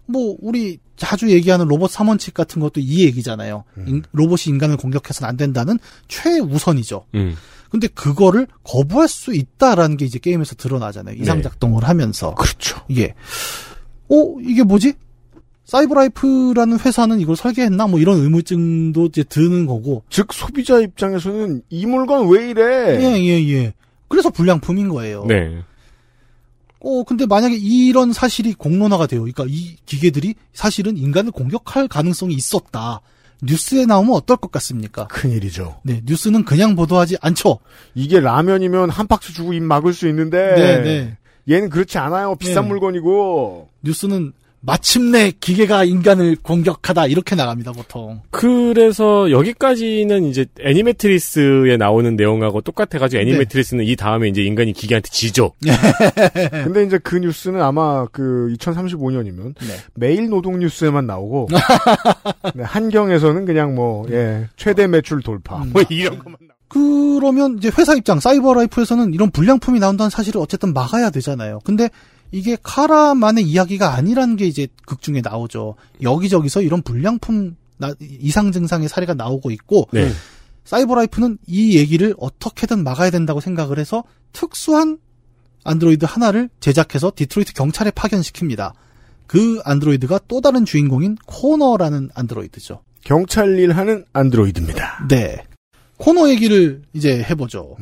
뭐 우리 자주 얘기하는 로봇 3원칙 같은 것도 이 얘기잖아요. 인- 로봇이 인간을 공격해서는 안 된다는 최우선이죠. 음. 근데 그거를 거부할 수 있다라는 게 이제 게임에서 드러나잖아요. 이상 네. 작동을 하면서. 그렇죠. 이게 어 이게 뭐지? 사이버라이프라는 회사는 이걸 설계했나? 뭐 이런 의문증도 이제 드는 거고. 즉 소비자 입장에서는 이 물건 왜 이래? 예, 예, 예. 그래서 불량품인 거예요. 네. 어, 근데 만약에 이런 사실이 공론화가 돼요. 그러니까 이 기계들이 사실은 인간을 공격할 가능성이 있었다. 뉴스에 나오면 어떨 것 같습니까? 큰일이죠. 네, 뉴스는 그냥 보도하지 않죠. 이게 라면이면 한 박스 주고 입 막을 수 있는데 네, 네. 얘는 그렇지 않아요. 비싼 네. 물건이고. 뉴스는 마침내 기계가 인간을 공격하다 이렇게 나갑니다 보통. 그래서 여기까지는 이제 애니메트리스에 나오는 내용하고 똑같아가지고 네. 애니메트리스는 이 다음에 이제 인간이 기계한테 지죠. *laughs* 근데 이제 그 뉴스는 아마 그 2035년이면 네. 매일 노동 뉴스에만 나오고 *laughs* 네, 한경에서는 그냥 뭐 예, 최대 매출 돌파 음. 뭐 이런 것만 나. 그러면 이제 회사 입장 사이버라이프에서는 이런 불량품이 나온다는 사실을 어쨌든 막아야 되잖아요. 근데 이게 카라만의 이야기가 아니라는 게 이제 극 중에 나오죠. 여기저기서 이런 불량품 나- 이상 증상의 사례가 나오고 있고 네. 사이버라이프는 이 얘기를 어떻게든 막아야 된다고 생각을 해서 특수한 안드로이드 하나를 제작해서 디트로이트 경찰에 파견시킵니다. 그 안드로이드가 또 다른 주인공인 코너라는 안드로이드죠. 경찰 일 하는 안드로이드입니다. 네. 코너 얘기를 이제 해보죠.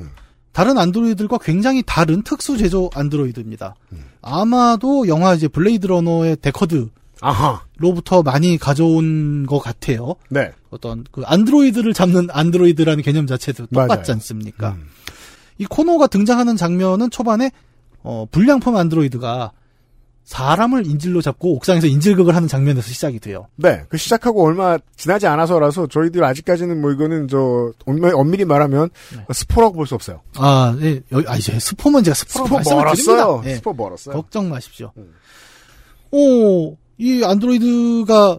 다른 안드로이드들과 굉장히 다른 특수 제조 안드로이드입니다. 아마도 영화 이제 블레이드 러너의 데커드 아하. 로부터 많이 가져온 것 같아요. 네. 어떤 그 안드로이드를 잡는 안드로이드라는 개념 자체도 똑같지 맞아요. 않습니까? 음. 이 코너가 등장하는 장면은 초반에 어, 불량품 안드로이드가 사람을 인질로 잡고 옥상에서 인질극을 하는 장면에서 시작이 돼요. 네. 그 시작하고 얼마 지나지 않아서라서 저희들 아직까지는 뭐 이거는 저 엄밀히, 말하면 네. 스포라고 볼 수 없어요. 아, 예, 여- 아 이제 스포면 제가 스포 멀었어요. 드립니다. 예. 스포 멀었어요. 걱정 마십시오. 음. 오, 이 안드로이드가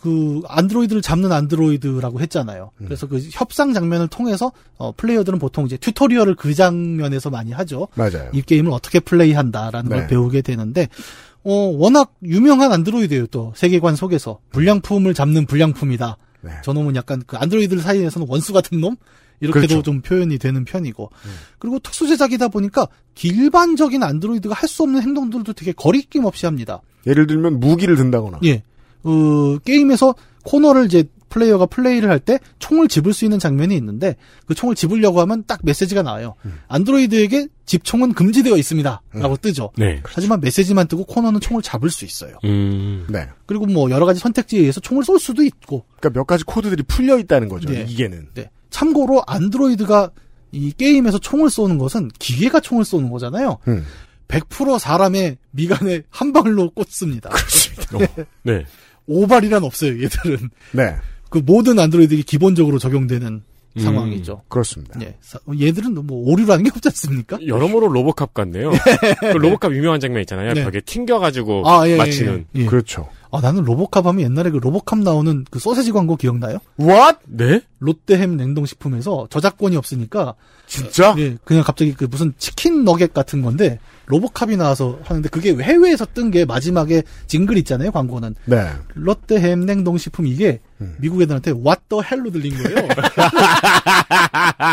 그 안드로이드를 잡는 안드로이드라고 했잖아요. 음. 그래서 그 협상 장면을 통해서 어, 플레이어들은 보통 이제 튜토리얼을 그 장면에서 많이 하죠. 맞아요. 이 게임을 어떻게 플레이한다라는 네. 걸 배우게 되는데 어, 워낙 유명한 안드로이드예요. 또 세계관 속에서 불량품을 잡는 불량품이다. 네. 저놈은 약간 그 안드로이드들 사이에서는 원수 같은 놈 이렇게도 그렇죠. 좀 표현이 되는 편이고 음. 그리고 특수 제작이다 보니까 일반적인 안드로이드가 할 수 없는 행동들도 되게 거리낌 없이 합니다. 예를 들면 무기를 든다거나. 예, 어, 게임에서 코너를 이제 플레이어가 플레이를 할 때 총을 집을 수 있는 장면이 있는데 그 총을 집으려고 하면 딱 메시지가 나와요. 음. 안드로이드에게 집총은 금지되어 있습니다.라고 뜨죠. 네. 하지만 메시지만 뜨고 코너는 총을 잡을 수 있어요. 음. 네. 그리고 뭐 여러 가지 선택지에 의해서 총을 쏠 수도 있고. 그러니까 몇 가지 코드들이 풀려 있다는 거죠. 네. 이게는. 네. 참고로 안드로이드가 이 게임에서 총을 쏘는 것은 기계가 총을 쏘는 거잖아요. 음. 100% 사람의 미간에 한 방울로 꽂습니다. 네. *laughs* 오발이란 없어요, 얘들은. 네. 그 모든 안드로이드가 기본적으로 적용되는 음. 상황이죠. 그렇습니다. 예. 사- 얘들은 뭐 오류라는 게 없지 않습니까? 여러모로 로보캅 같네요. *laughs* 그 로보캅 유명한 장면 있잖아요. 네. 벽에 튕겨가지고 아, 예, 예, 맞히는. 예. 예. 그렇죠. 아, 나는 로보캅 하면 옛날에 그 로보캅 나오는 그 소세지 광고 기억나요? What? 네? 롯데햄 냉동식품에서 저작권이 없으니까 진짜? 예, 그냥 갑자기 그 무슨 치킨 너겟 같은 건데 로보캅이 나와서 하는데 그게 해외에서 뜬 게 마지막에 징글 있잖아요 광고는 네. 롯데햄 냉동식품 이게 음. 미국 애들한테 what the hell로 들린 거예요. *laughs*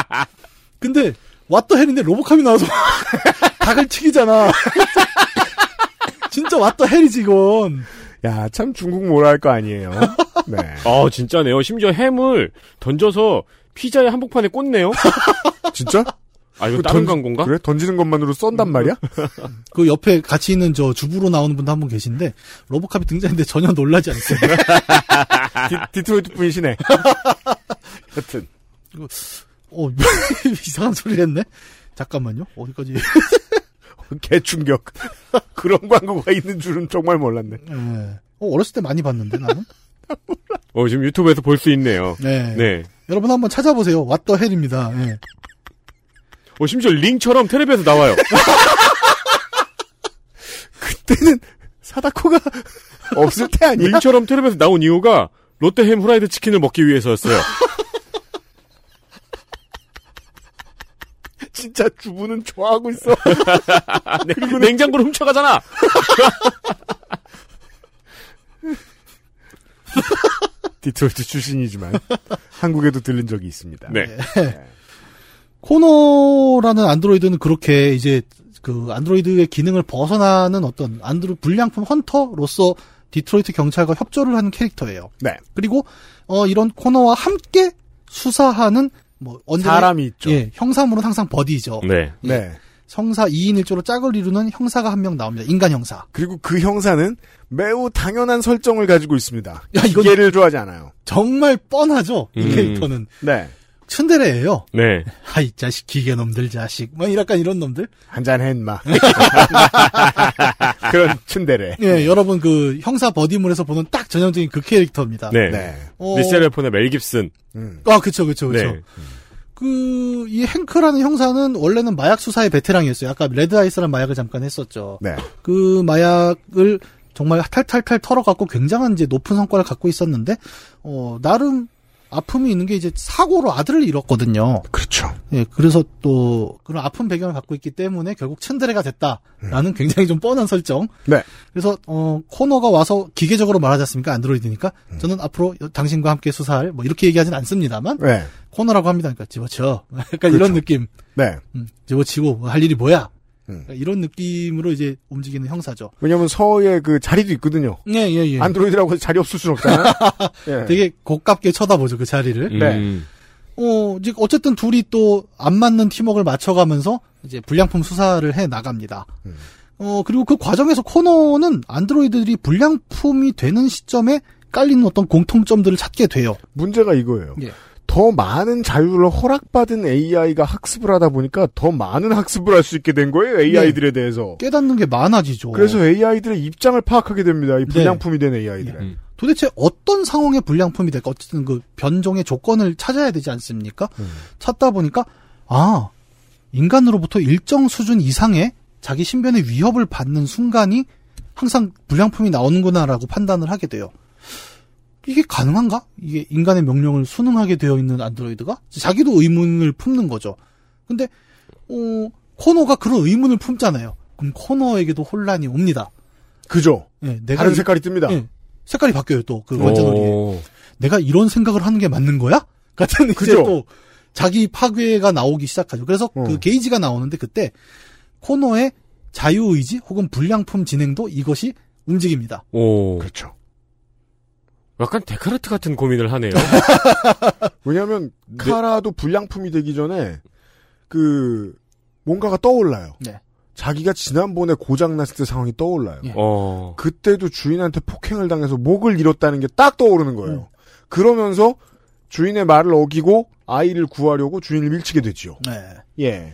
근데 what the hell인데 로보캅이 나와서 *laughs* 닭을 튀기잖아. *laughs* 진짜 what the hell이지 이건. 야, 참 중국 뭐라 할거 아니에요. 네. 아, 진짜네요. 심지어 햄을 던져서 피자의 한복판에 꽂네요. 진짜? 아, 이거 그 다른 던- 광고인가? 그래? 던지는 것만으로 쏜단 말이야? *laughs* 그 옆에 같이 있는 저 주부로 나오는 분도 한 분 계신데 로보캅이 등장했는데 전혀 놀라지 않습니다. *laughs* 디, 디트로이트 분이시네. *laughs* 여튼. 어, 이상한 소리를 했네? 잠깐만요. 어디까지. 개충격. 그런 광고가 있는 줄은 정말 몰랐네. 예. 어, 어렸을 때 많이 봤는데, 나는? 어, 지금 유튜브에서 볼 수 있네요. 네. 네. 여러분 한번 찾아보세요. 왓더 헬입니다. 예. 어, 심지어 링처럼 텔레비에서 나와요. *laughs* 그때는 사다코가 없을 때 아니야? 링처럼 텔레비에서 나온 이유가 롯데햄 후라이드 치킨을 먹기 위해서였어요. *laughs* 진짜 주부는 좋아하고 있어. 그리고 *laughs* 냉장고를 훔쳐가잖아. 디트로이트 출신이지만 한국에도 들른 적이 있습니다. 네. 코너라는 안드로이드는 그렇게 이제 그 안드로이드의 기능을 벗어나는 어떤 안드로 불량품 헌터로서 디트로이트 경찰과 협조를 하는 캐릭터예요. 네. 그리고 어 이런 코너와 함께 수사하는 뭐 언제나 사람이 있죠. 예, 형사물은 항상 buddy죠. 네. 네. 형사 2인 1조로 짝을 이루는 형사가 한 명 나옵니다. 인간 형사. 그리고 그 형사는 매우 당연한 설정을 가지고 있습니다. 야, 이건- 기계를 좋아하지 않아요. 정말 뻔하죠. 이 음. 캐릭터는. 네. 츤데레예요. 네. *laughs* 아이 자식 기계놈들 자식 뭐 약간 이런 놈들. 한잔해 인마. *laughs* 그런 츤데레. 예, 여러분 그 형사 buddy물에서 보는 딱 전형적인 그 캐릭터입니다. 네. 네. 어, 리썰 웨폰의 멜 깁슨. 음. 아, 그쵸, 그쵸, 그쵸. 네. 그, 이 행크라는 형사는 원래는 마약 수사의 베테랑이었어요. 아까 레드 아이스라는 마약을 잠깐 했었죠. 네. 그 마약을 정말 탈탈탈 털어갖고 굉장한 이제 높은 성과를 갖고 있었는데, 어, 나름 아픔이 있는 게 이제 사고로 아들을 잃었거든요. 그렇죠. 예, 그래서 또 그런 아픈 배경을 갖고 있기 때문에 결국 츤드레가 됐다라는 굉장히 좀 뻔한 설정. 네. 그래서 어 코너가 와서 기계적으로 말하지 않습니까? 안드로이드니까 저는 앞으로 당신과 함께 수사할 뭐 이렇게 얘기하진 않습니다만 네. 코너라고 합니다. 그러니까 집어쳐. *laughs* 약간 이런 느낌. 네. 음, 집어치고 뭐할 일이 뭐야? 음. 이런 느낌으로 이제 움직이는 형사죠. 왜냐면 서에 그 자리도 있거든요. 예, 예, 예. 안드로이드라고 해서 자리 없을 순 없잖아요. *laughs* 예. 되게 고깝게 쳐다보죠 그 자리를. 네. 음. 어, 이제 어쨌든 둘이 또 안 맞는 팀워크를 맞춰가면서 이제 불량품 수사를 해 나갑니다. 음. 어, 그리고 그 과정에서 코너는 안드로이드들이 불량품이 되는 시점에 깔리는 어떤 공통점들을 찾게 돼요. 문제가 이거예요. 예. 더 많은 자유를 허락받은 AI가 학습을 하다 보니까 더 많은 학습을 할 수 있게 된 거예요, AI들에 대해서. 깨닫는 게 많아지죠. 그래서 AI들의 입장을 파악하게 됩니다. 이 불량품이 된 AI들의. 음. 도대체 어떤 상황의 불량품이 될까? 어쨌든 그 변종의 조건을 찾아야 되지 않습니까? 음. 찾다 보니까, 아, 인간으로부터 일정 수준 이상의 자기 신변의 위협을 받는 순간이 항상 불량품이 나오는구나라고 판단을 하게 돼요. 이게 가능한가? 이게 인간의 명령을 순응하게 되어 있는 안드로이드가? 자기도 의문을 품는 거죠. 근데, 어, 코너가 그런 의문을 품잖아요. 그럼 코너에게도 혼란이 옵니다. 그죠? 예, 내가 다른 이- 색깔이 뜹니다. 예, 색깔이 바뀌어요, 또. 그 원자놀이에. 오. 내가 이런 생각을 하는 게 맞는 거야? *laughs* 같은 이제 그죠? 또 자기 파괴가 나오기 시작하죠. 그래서 어. 그 게이지가 나오는데 그때 코너의 자유의지 혹은 불량품 진행도 이것이 움직입니다. 오. 그렇죠. 약간 데카르트 같은 고민을 하네요. *laughs* 왜냐하면 네. 카라도 불량품이 되기 전에 그 뭔가가 떠올라요. 네. 자기가 지난번에 고장 났을 때 상황이 떠올라요. 예. 어. 그때도 주인한테 폭행을 당해서 목을 잃었다는 게 딱 떠오르는 거예요. 그러면서 주인의 말을 어기고 아이를 구하려고 주인을 밀치게 되지요. 네. 예.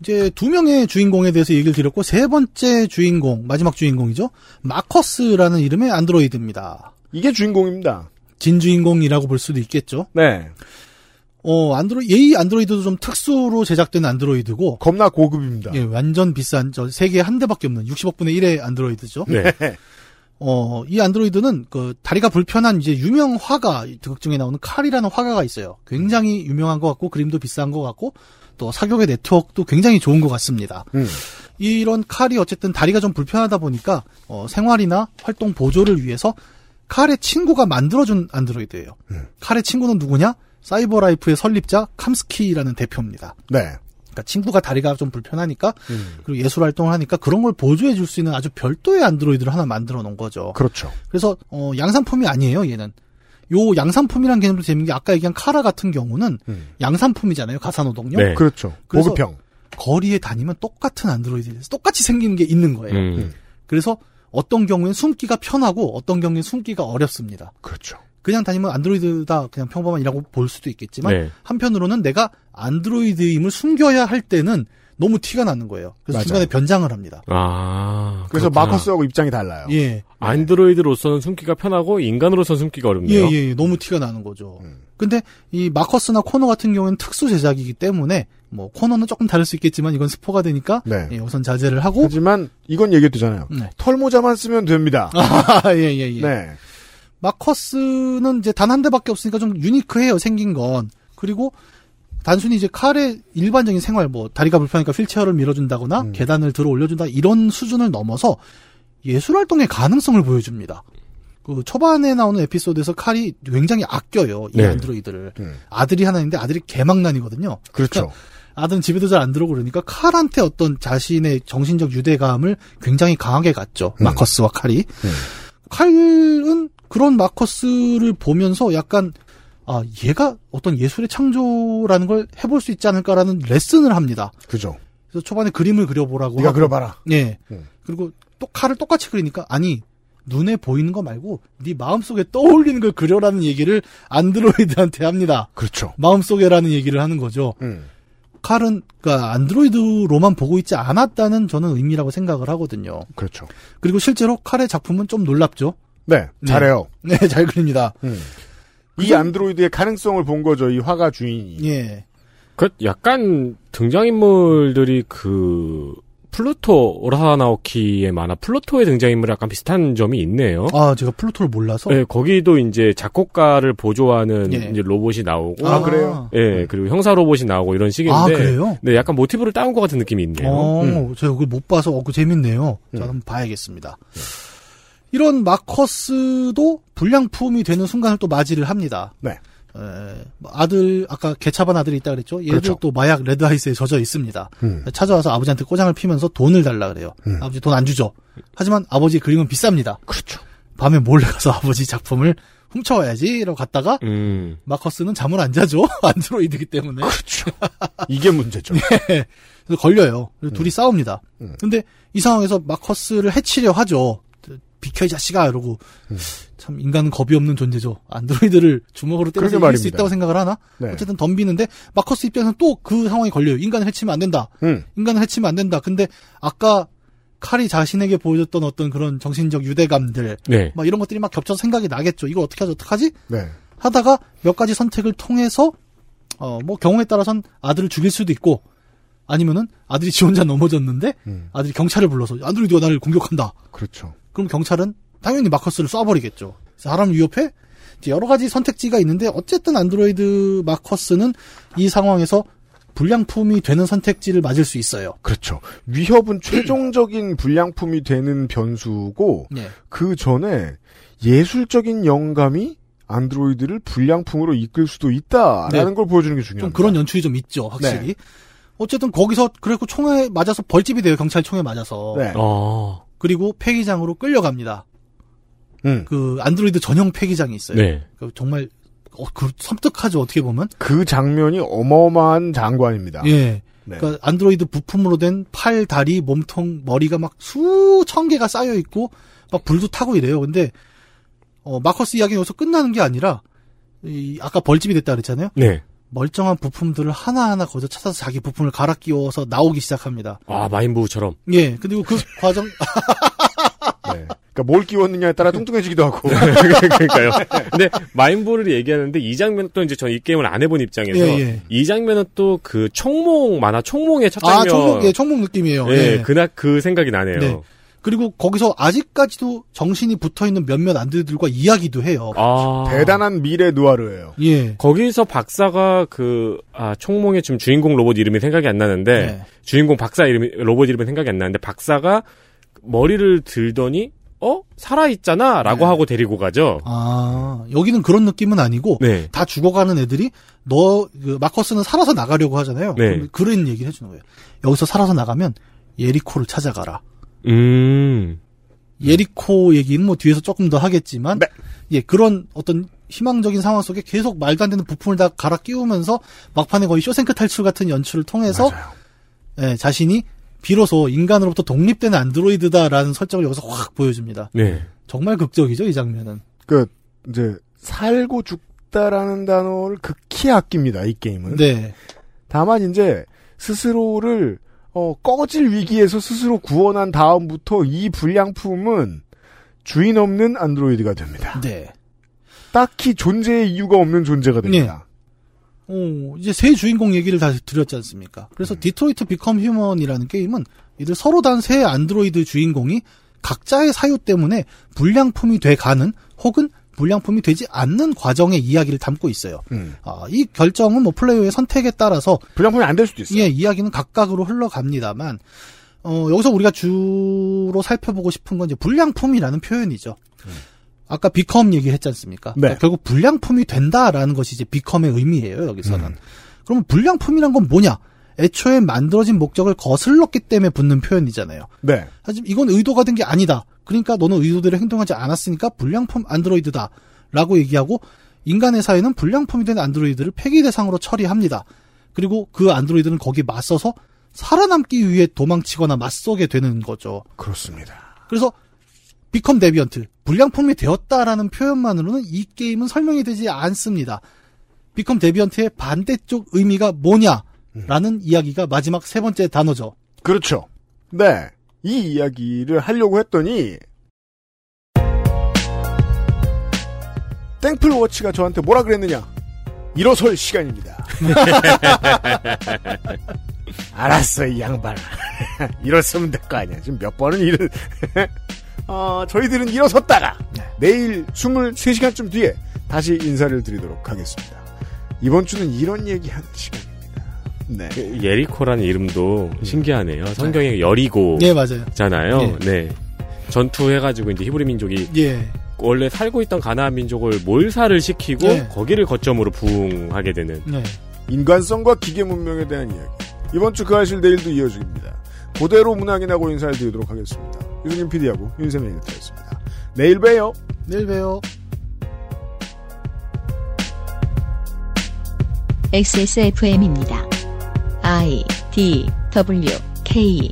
이제 두 명의 주인공에 대해서 얘기를 드렸고 세 번째 주인공, 마지막 주인공이죠. 마커스라는 이름의 안드로이드입니다. 이게 주인공입니다. 진 주인공이라고 볼 수도 있겠죠. 네. 어, 안드로 이 안드로이드도 좀 특수로 제작된 안드로이드고 겁나 고급입니다. 예, 완전 비싼 저 세계에 한 대밖에 없는 60억분의 1의 안드로이드죠. 네. *laughs* 어, 이 안드로이드는 그 다리가 불편한 이제 유명 화가 극 중에 나오는 칼이라는 화가가 있어요. 굉장히 유명한 것 같고 그림도 비싼 것 같고 또 사격의 네트워크도 굉장히 좋은 것 같습니다. 음. 이런 칼이 어쨌든 다리가 좀 불편하다 보니까 어, 생활이나 활동 보조를 위해서 칼의 친구가 만들어준 안드로이드예요. 음. 칼의 친구는 누구냐? 사이버라이프의 설립자 캄스키라는 대표입니다. 네. 그러니까 친구가 다리가 좀 불편하니까 음. 그리고 예술 활동을 하니까 그런 걸 보조해 줄 수 있는 아주 별도의 안드로이드를 하나 만들어 놓은 거죠. 그렇죠. 그래서 어, 양산품이 아니에요, 얘는. 요 양산품이란 개념도 재밌는 게 아까 얘기한 카라 같은 경우는 음. 양산품이잖아요, 가사노동용. 네. 그렇죠. 보급형. 거리에 다니면 똑같은 안드로이드에서 똑같이 생긴 게 있는 거예요. 음. 그래서 어떤 경우엔 숨기가 편하고 어떤 경우엔 숨기가 어렵습니다. 그렇죠. 그냥 다니면 안드로이드다 그냥 평범한이라고 볼 수도 있겠지만 네. 한편으로는 내가 안드로이드임을 숨겨야 할 때는 너무 티가 나는 거예요. 그래서 맞아요. 중간에 변장을 합니다. 아. 그래서 그렇구나. 마커스하고 입장이 달라요. 예. 안드로이드로서는 숨기가 편하고 인간으로서는 숨기가 예, 어렵네요. 예, 예. 너무 티가 나는 거죠. 음. 근데 이 마커스나 코너 같은 경우에는 특수 제작이기 때문에 뭐 코너는 조금 다를 수 있겠지만 이건 스포가 되니까 네. 예, 우선 자제를 하고 하지만 이건 얘기했잖아요. 네. 털모자만 쓰면 됩니다. *laughs* 아, 예, 예, 예. 네. 마커스는 이제 단 한 대밖에 없으니까 좀 유니크해요, 생긴 건. 그리고 단순히 이제 칼의 일반적인 생활, 뭐, 다리가 불편하니까 휠체어를 밀어준다거나, 음. 계단을 들어 올려준다, 이런 수준을 넘어서 예술 활동의 가능성을 보여줍니다. 그 초반에 나오는 에피소드에서 칼이 굉장히 아껴요, 이 네. 안드로이드를. 음. 아들이 하나 있는데 아들이 개망난이거든요. 그렇죠. 아들은 집에도 잘 안 들어오고 그러니까 칼한테 어떤 자신의 정신적 유대감을 굉장히 강하게 갖죠. 음. 마커스와 칼이. 음. 칼은 그런 마커스를 보면서 약간 아 얘가 어떤 예술의 창조라는 걸 해볼 수 있지 않을까라는 레슨을 합니다. 그죠. 그래서 초반에 그림을 그려보라고. 네가 하고, 그려봐라. 예. 음. 그리고 또 칼을 똑같이 그리니까 아니 눈에 보이는 거 말고 네 마음속에 떠올리는 걸 그려라는 얘기를 안드로이드한테 합니다. 그렇죠. 마음속에라는 얘기를 하는 거죠. 음. 칼은 그러니까 안드로이드로만 보고 있지 않았다는 저는 의미라고 생각을 하거든요. 그렇죠. 그리고 실제로 칼의 작품은 좀 놀랍죠. 네, 잘해요. 네, 잘 그립니다. 음. 이 안드로이드의 가능성을 본 거죠, 이 화가 주인이. 예. 그 약간 등장인물들이 그 플루토 우라사와 나오키의 만화 플루토의 등장인물 약간 비슷한 점이 있네요. 아, 제가 플루토를 몰라서. 네, 거기도 이제 작곡가를 보조하는 예. 이제 로봇이 나오고, 아, 그래요? 예, 그리고 형사 로봇이 나오고 이런 식인데, 아, 그래요? 네, 약간 모티브를 따온 것 같은 느낌이 있네요. 어, 음. 제가 그걸 못 봐서 어, 그 재밌네요. 자, 한번 봐야겠습니다. 이런 마커스도 불량품이 되는 순간을 또 맞이를 합니다. 네. 에, 뭐 아들 아까 개차반 아들이 있다 그랬죠. 얘도 그렇죠. 또 마약 레드아이스에 젖어 있습니다. 음. 찾아와서 아버지한테 꼬장을 피면서 돈을 달라 그래요. 아버지 돈 안 주죠. 하지만 아버지 그림은 비쌉니다. 그렇죠. 밤에 몰래 가서 아버지 작품을 훔쳐와야지 이러고 갔다가 음. 마커스는 잠을 안 자죠. *laughs* 안드로이드기 때문에. 그렇죠. 이게 문제죠. *laughs* 네. 그래서 걸려요. 그래서 둘이 싸웁니다. 음. 근데 이 상황에서 마커스를 해치려 하죠. 비켜 이 자식아 이러고 음. 참 인간은 겁이 없는 존재죠. 안드로이드를 주먹으로 때려서 이길 수 말입니다. 있다고 생각을 하나? 네. 어쨌든 덤비는데 마커스 입장에서는 또 그 상황에 걸려요. 인간을 해치면 안 된다. 음. 인간을 해치면 안 된다. 근데 아까 칼이 자신에게 보여줬던 어떤 그런 정신적 유대감들 네. 막 이런 것들이 막 겹쳐서 생각이 나겠죠. 이걸 어떻게 하지 어떡하지? 네. 하다가 몇 가지 선택을 통해서 어 뭐 경우에 따라선 아들을 죽일 수도 있고 아니면은 아들이 지 혼자 넘어졌는데 음. 아들이 경찰을 불러서 안드로이드가 나를 공격한다. 그렇죠. 그럼 경찰은 당연히 마커스를 쏴버리겠죠. 사람 위협해? 이제 여러 가지 선택지가 있는데 어쨌든 안드로이드 마커스는 이 상황에서 불량품이 되는 선택지를 맞을 수 있어요. 그렇죠. 위협은 *clears throat* 최종적인 불량품이 되는 변수고, 네. 그 전에 예술적인 영감이 안드로이드를 불량품으로 이끌 수도 있다라는 네. 걸 보여주는 게좀 중요합니다. 그런 연출이 좀 있죠, 확실히. 어쨌든 거기서 그래고 총에 맞아서 벌집이 돼요, 경찰 총에 맞아서. 네. 어. 그리고 폐기장으로 끌려갑니다. 음. 그 안드로이드 전용 폐기장이 있어요. 네. 그 정말 어, 그 섬뜩하죠 어떻게 보면. 그 장면이 어마어마한 장관입니다. 예. 네. 그러니까 안드로이드 부품으로 된 팔, 다리, 몸통, 머리가 막 수천 개가 쌓여 있고 막 불도 타고 이래요. 근데 어, 마커스 이야기는 여기서 끝나는 게 아니라 이 아까 벌집이 됐다 그랬잖아요. 네. 멀쩡한 부품들을 하나하나 거기서 찾아서 자기 부품을 갈아 끼워서 나오기 시작합니다. 아, 마인부처럼. 예. 그리고 그 과정 *laughs* 네. 그러니까 뭘 끼웠느냐에 따라 뚱뚱해지기도 하고. *laughs* 그러니까요. 근데 마인부를 얘기하는데 이 장면 또 이제 저는 이 게임을 안 해본 입장에서 예, 예. 이 장면은 또 그 총몽 만화 총몽의 첫 아, 장면. 총목, 예, 총목 느낌이에요. 예, 예. 그날 그 생각이 나네요. 네. 그리고 거기서 아직까지도 정신이 붙어 있는 몇몇 안드들과 이야기도 해요. 아. 대단한 미래 누아르예요. 예. 거기서 박사가 그, 아, 총몽의 지금 주인공 로봇 이름이 생각이 안 나는데, 네. 주인공 박사 이름이, 로봇 이름이 생각이 안 나는데, 박사가 머리를 들더니, 어? 살아 있잖아? 라고 네. 하고 데리고 가죠. 아, 여기는 그런 느낌은 아니고 네. 다 죽어가는 애들이 너 그 마커스는 살아서 나가려고 하잖아요. 네. 그런 얘기를 해주는 거예요. 여기서 살아서 나가면 예리코를 찾아가라. 음. 예리코 얘기는 뭐 뒤에서 조금 더 하겠지만 네. 예 그런 어떤 희망적인 상황 속에 계속 말도 안 되는 부품을 다 갈아 끼우면서 막판에 거의 쇼생크 탈출 같은 연출을 통해서 맞아요. 예, 자신이 비로소 인간으로부터 독립된 안드로이드다라는 설정을 여기서 확 보여줍니다. 네. 정말 극적이죠 이 장면은. 그 이제 살고 죽다라는 단어를 극히 아낍니다. 이 게임은. 네. 다만 이제 스스로를 어, 꺼질 위기에서 스스로 구원한 다음부터 이 불량품은 주인 없는 안드로이드가 됩니다. 네. 딱히 존재의 이유가 없는 존재가 됩니다. 어, 이제 세 주인공 얘기를 다 드렸지 않습니까? 그래서 디트로이트 비컴 휴먼이라는 게임은 이들 서로 단 세 안드로이드 주인공이 각자의 사유 때문에 불량품이 돼 가는 혹은 불량품이 되지 않는 과정의 이야기를 담고 있어요. 음. 아, 이 결정은 뭐 플레이어의 선택에 따라서 불량품이 안 될 수도 있어요. 예, 이야기는 각각으로 흘러갑니다만 어, 여기서 우리가 주로 살펴보고 싶은 건 이제 불량품이라는 표현이죠. 아까 비컴 얘기를 했지 않습니까? 네. 그러니까 결국 불량품이 된다라는 것이 이제 비컴의 의미예요, 여기서는. 그러면 불량품이란 건 뭐냐? 애초에 만들어진 목적을 거슬렀기 때문에 붙는 표현이잖아요. 네. 하지만 이건 의도가 된 게 아니다. 그러니까 너는 의도대로 행동하지 않았으니까 불량품 안드로이드다. 라고 얘기하고 인간의 사회는 불량품이 된 안드로이드를 폐기 대상으로 처리합니다. 그리고 그 안드로이드는 거기에 맞서서 살아남기 위해 도망치거나 맞서게 되는 거죠. 그렇습니다. 그래서 become deviant, 불량품이 되었다라는 표현만으로는 이 게임은 설명이 되지 않습니다. become deviant의 반대쪽 의미가 뭐냐 라는 이야기가 마지막 세 번째 단어죠. 그렇죠. 네. 이 이야기를 하려고 했더니 땡플워치가 저한테 뭐라 그랬느냐? 일어설 시간입니다. *laughs* 알았어, 이 양반. *laughs* 일었으면 될 거 아니야. 지금 몇 번은 일을. *laughs* 어, 저희들은 일어섰다가 내일 23시간쯤 뒤에 다시 인사를 드리도록 하겠습니다. 이번 주는 이런 얘기 하는 시간입니다. 네. 예리코라는 이름도 신기하네요. 성경에 여리고 예, 맞아요. 잖아요. 네. 전투해가지고 이제 히브리 민족이 예. 원래 살고 있던 가나안 민족을 몰살을 시키고 네. 거기를 거점으로 부흥하게 되는 네. 인간성과 기계 문명에 대한 이야기. 이번 주 그 아실 내일도 이어집니다. 그대로 문학인하고 인사를 드리도록 하겠습니다. 유승민 PD하고 윤세민 에디터였습니다. 내일 봬요. 내일 봬요. XSFM입니다. I D W K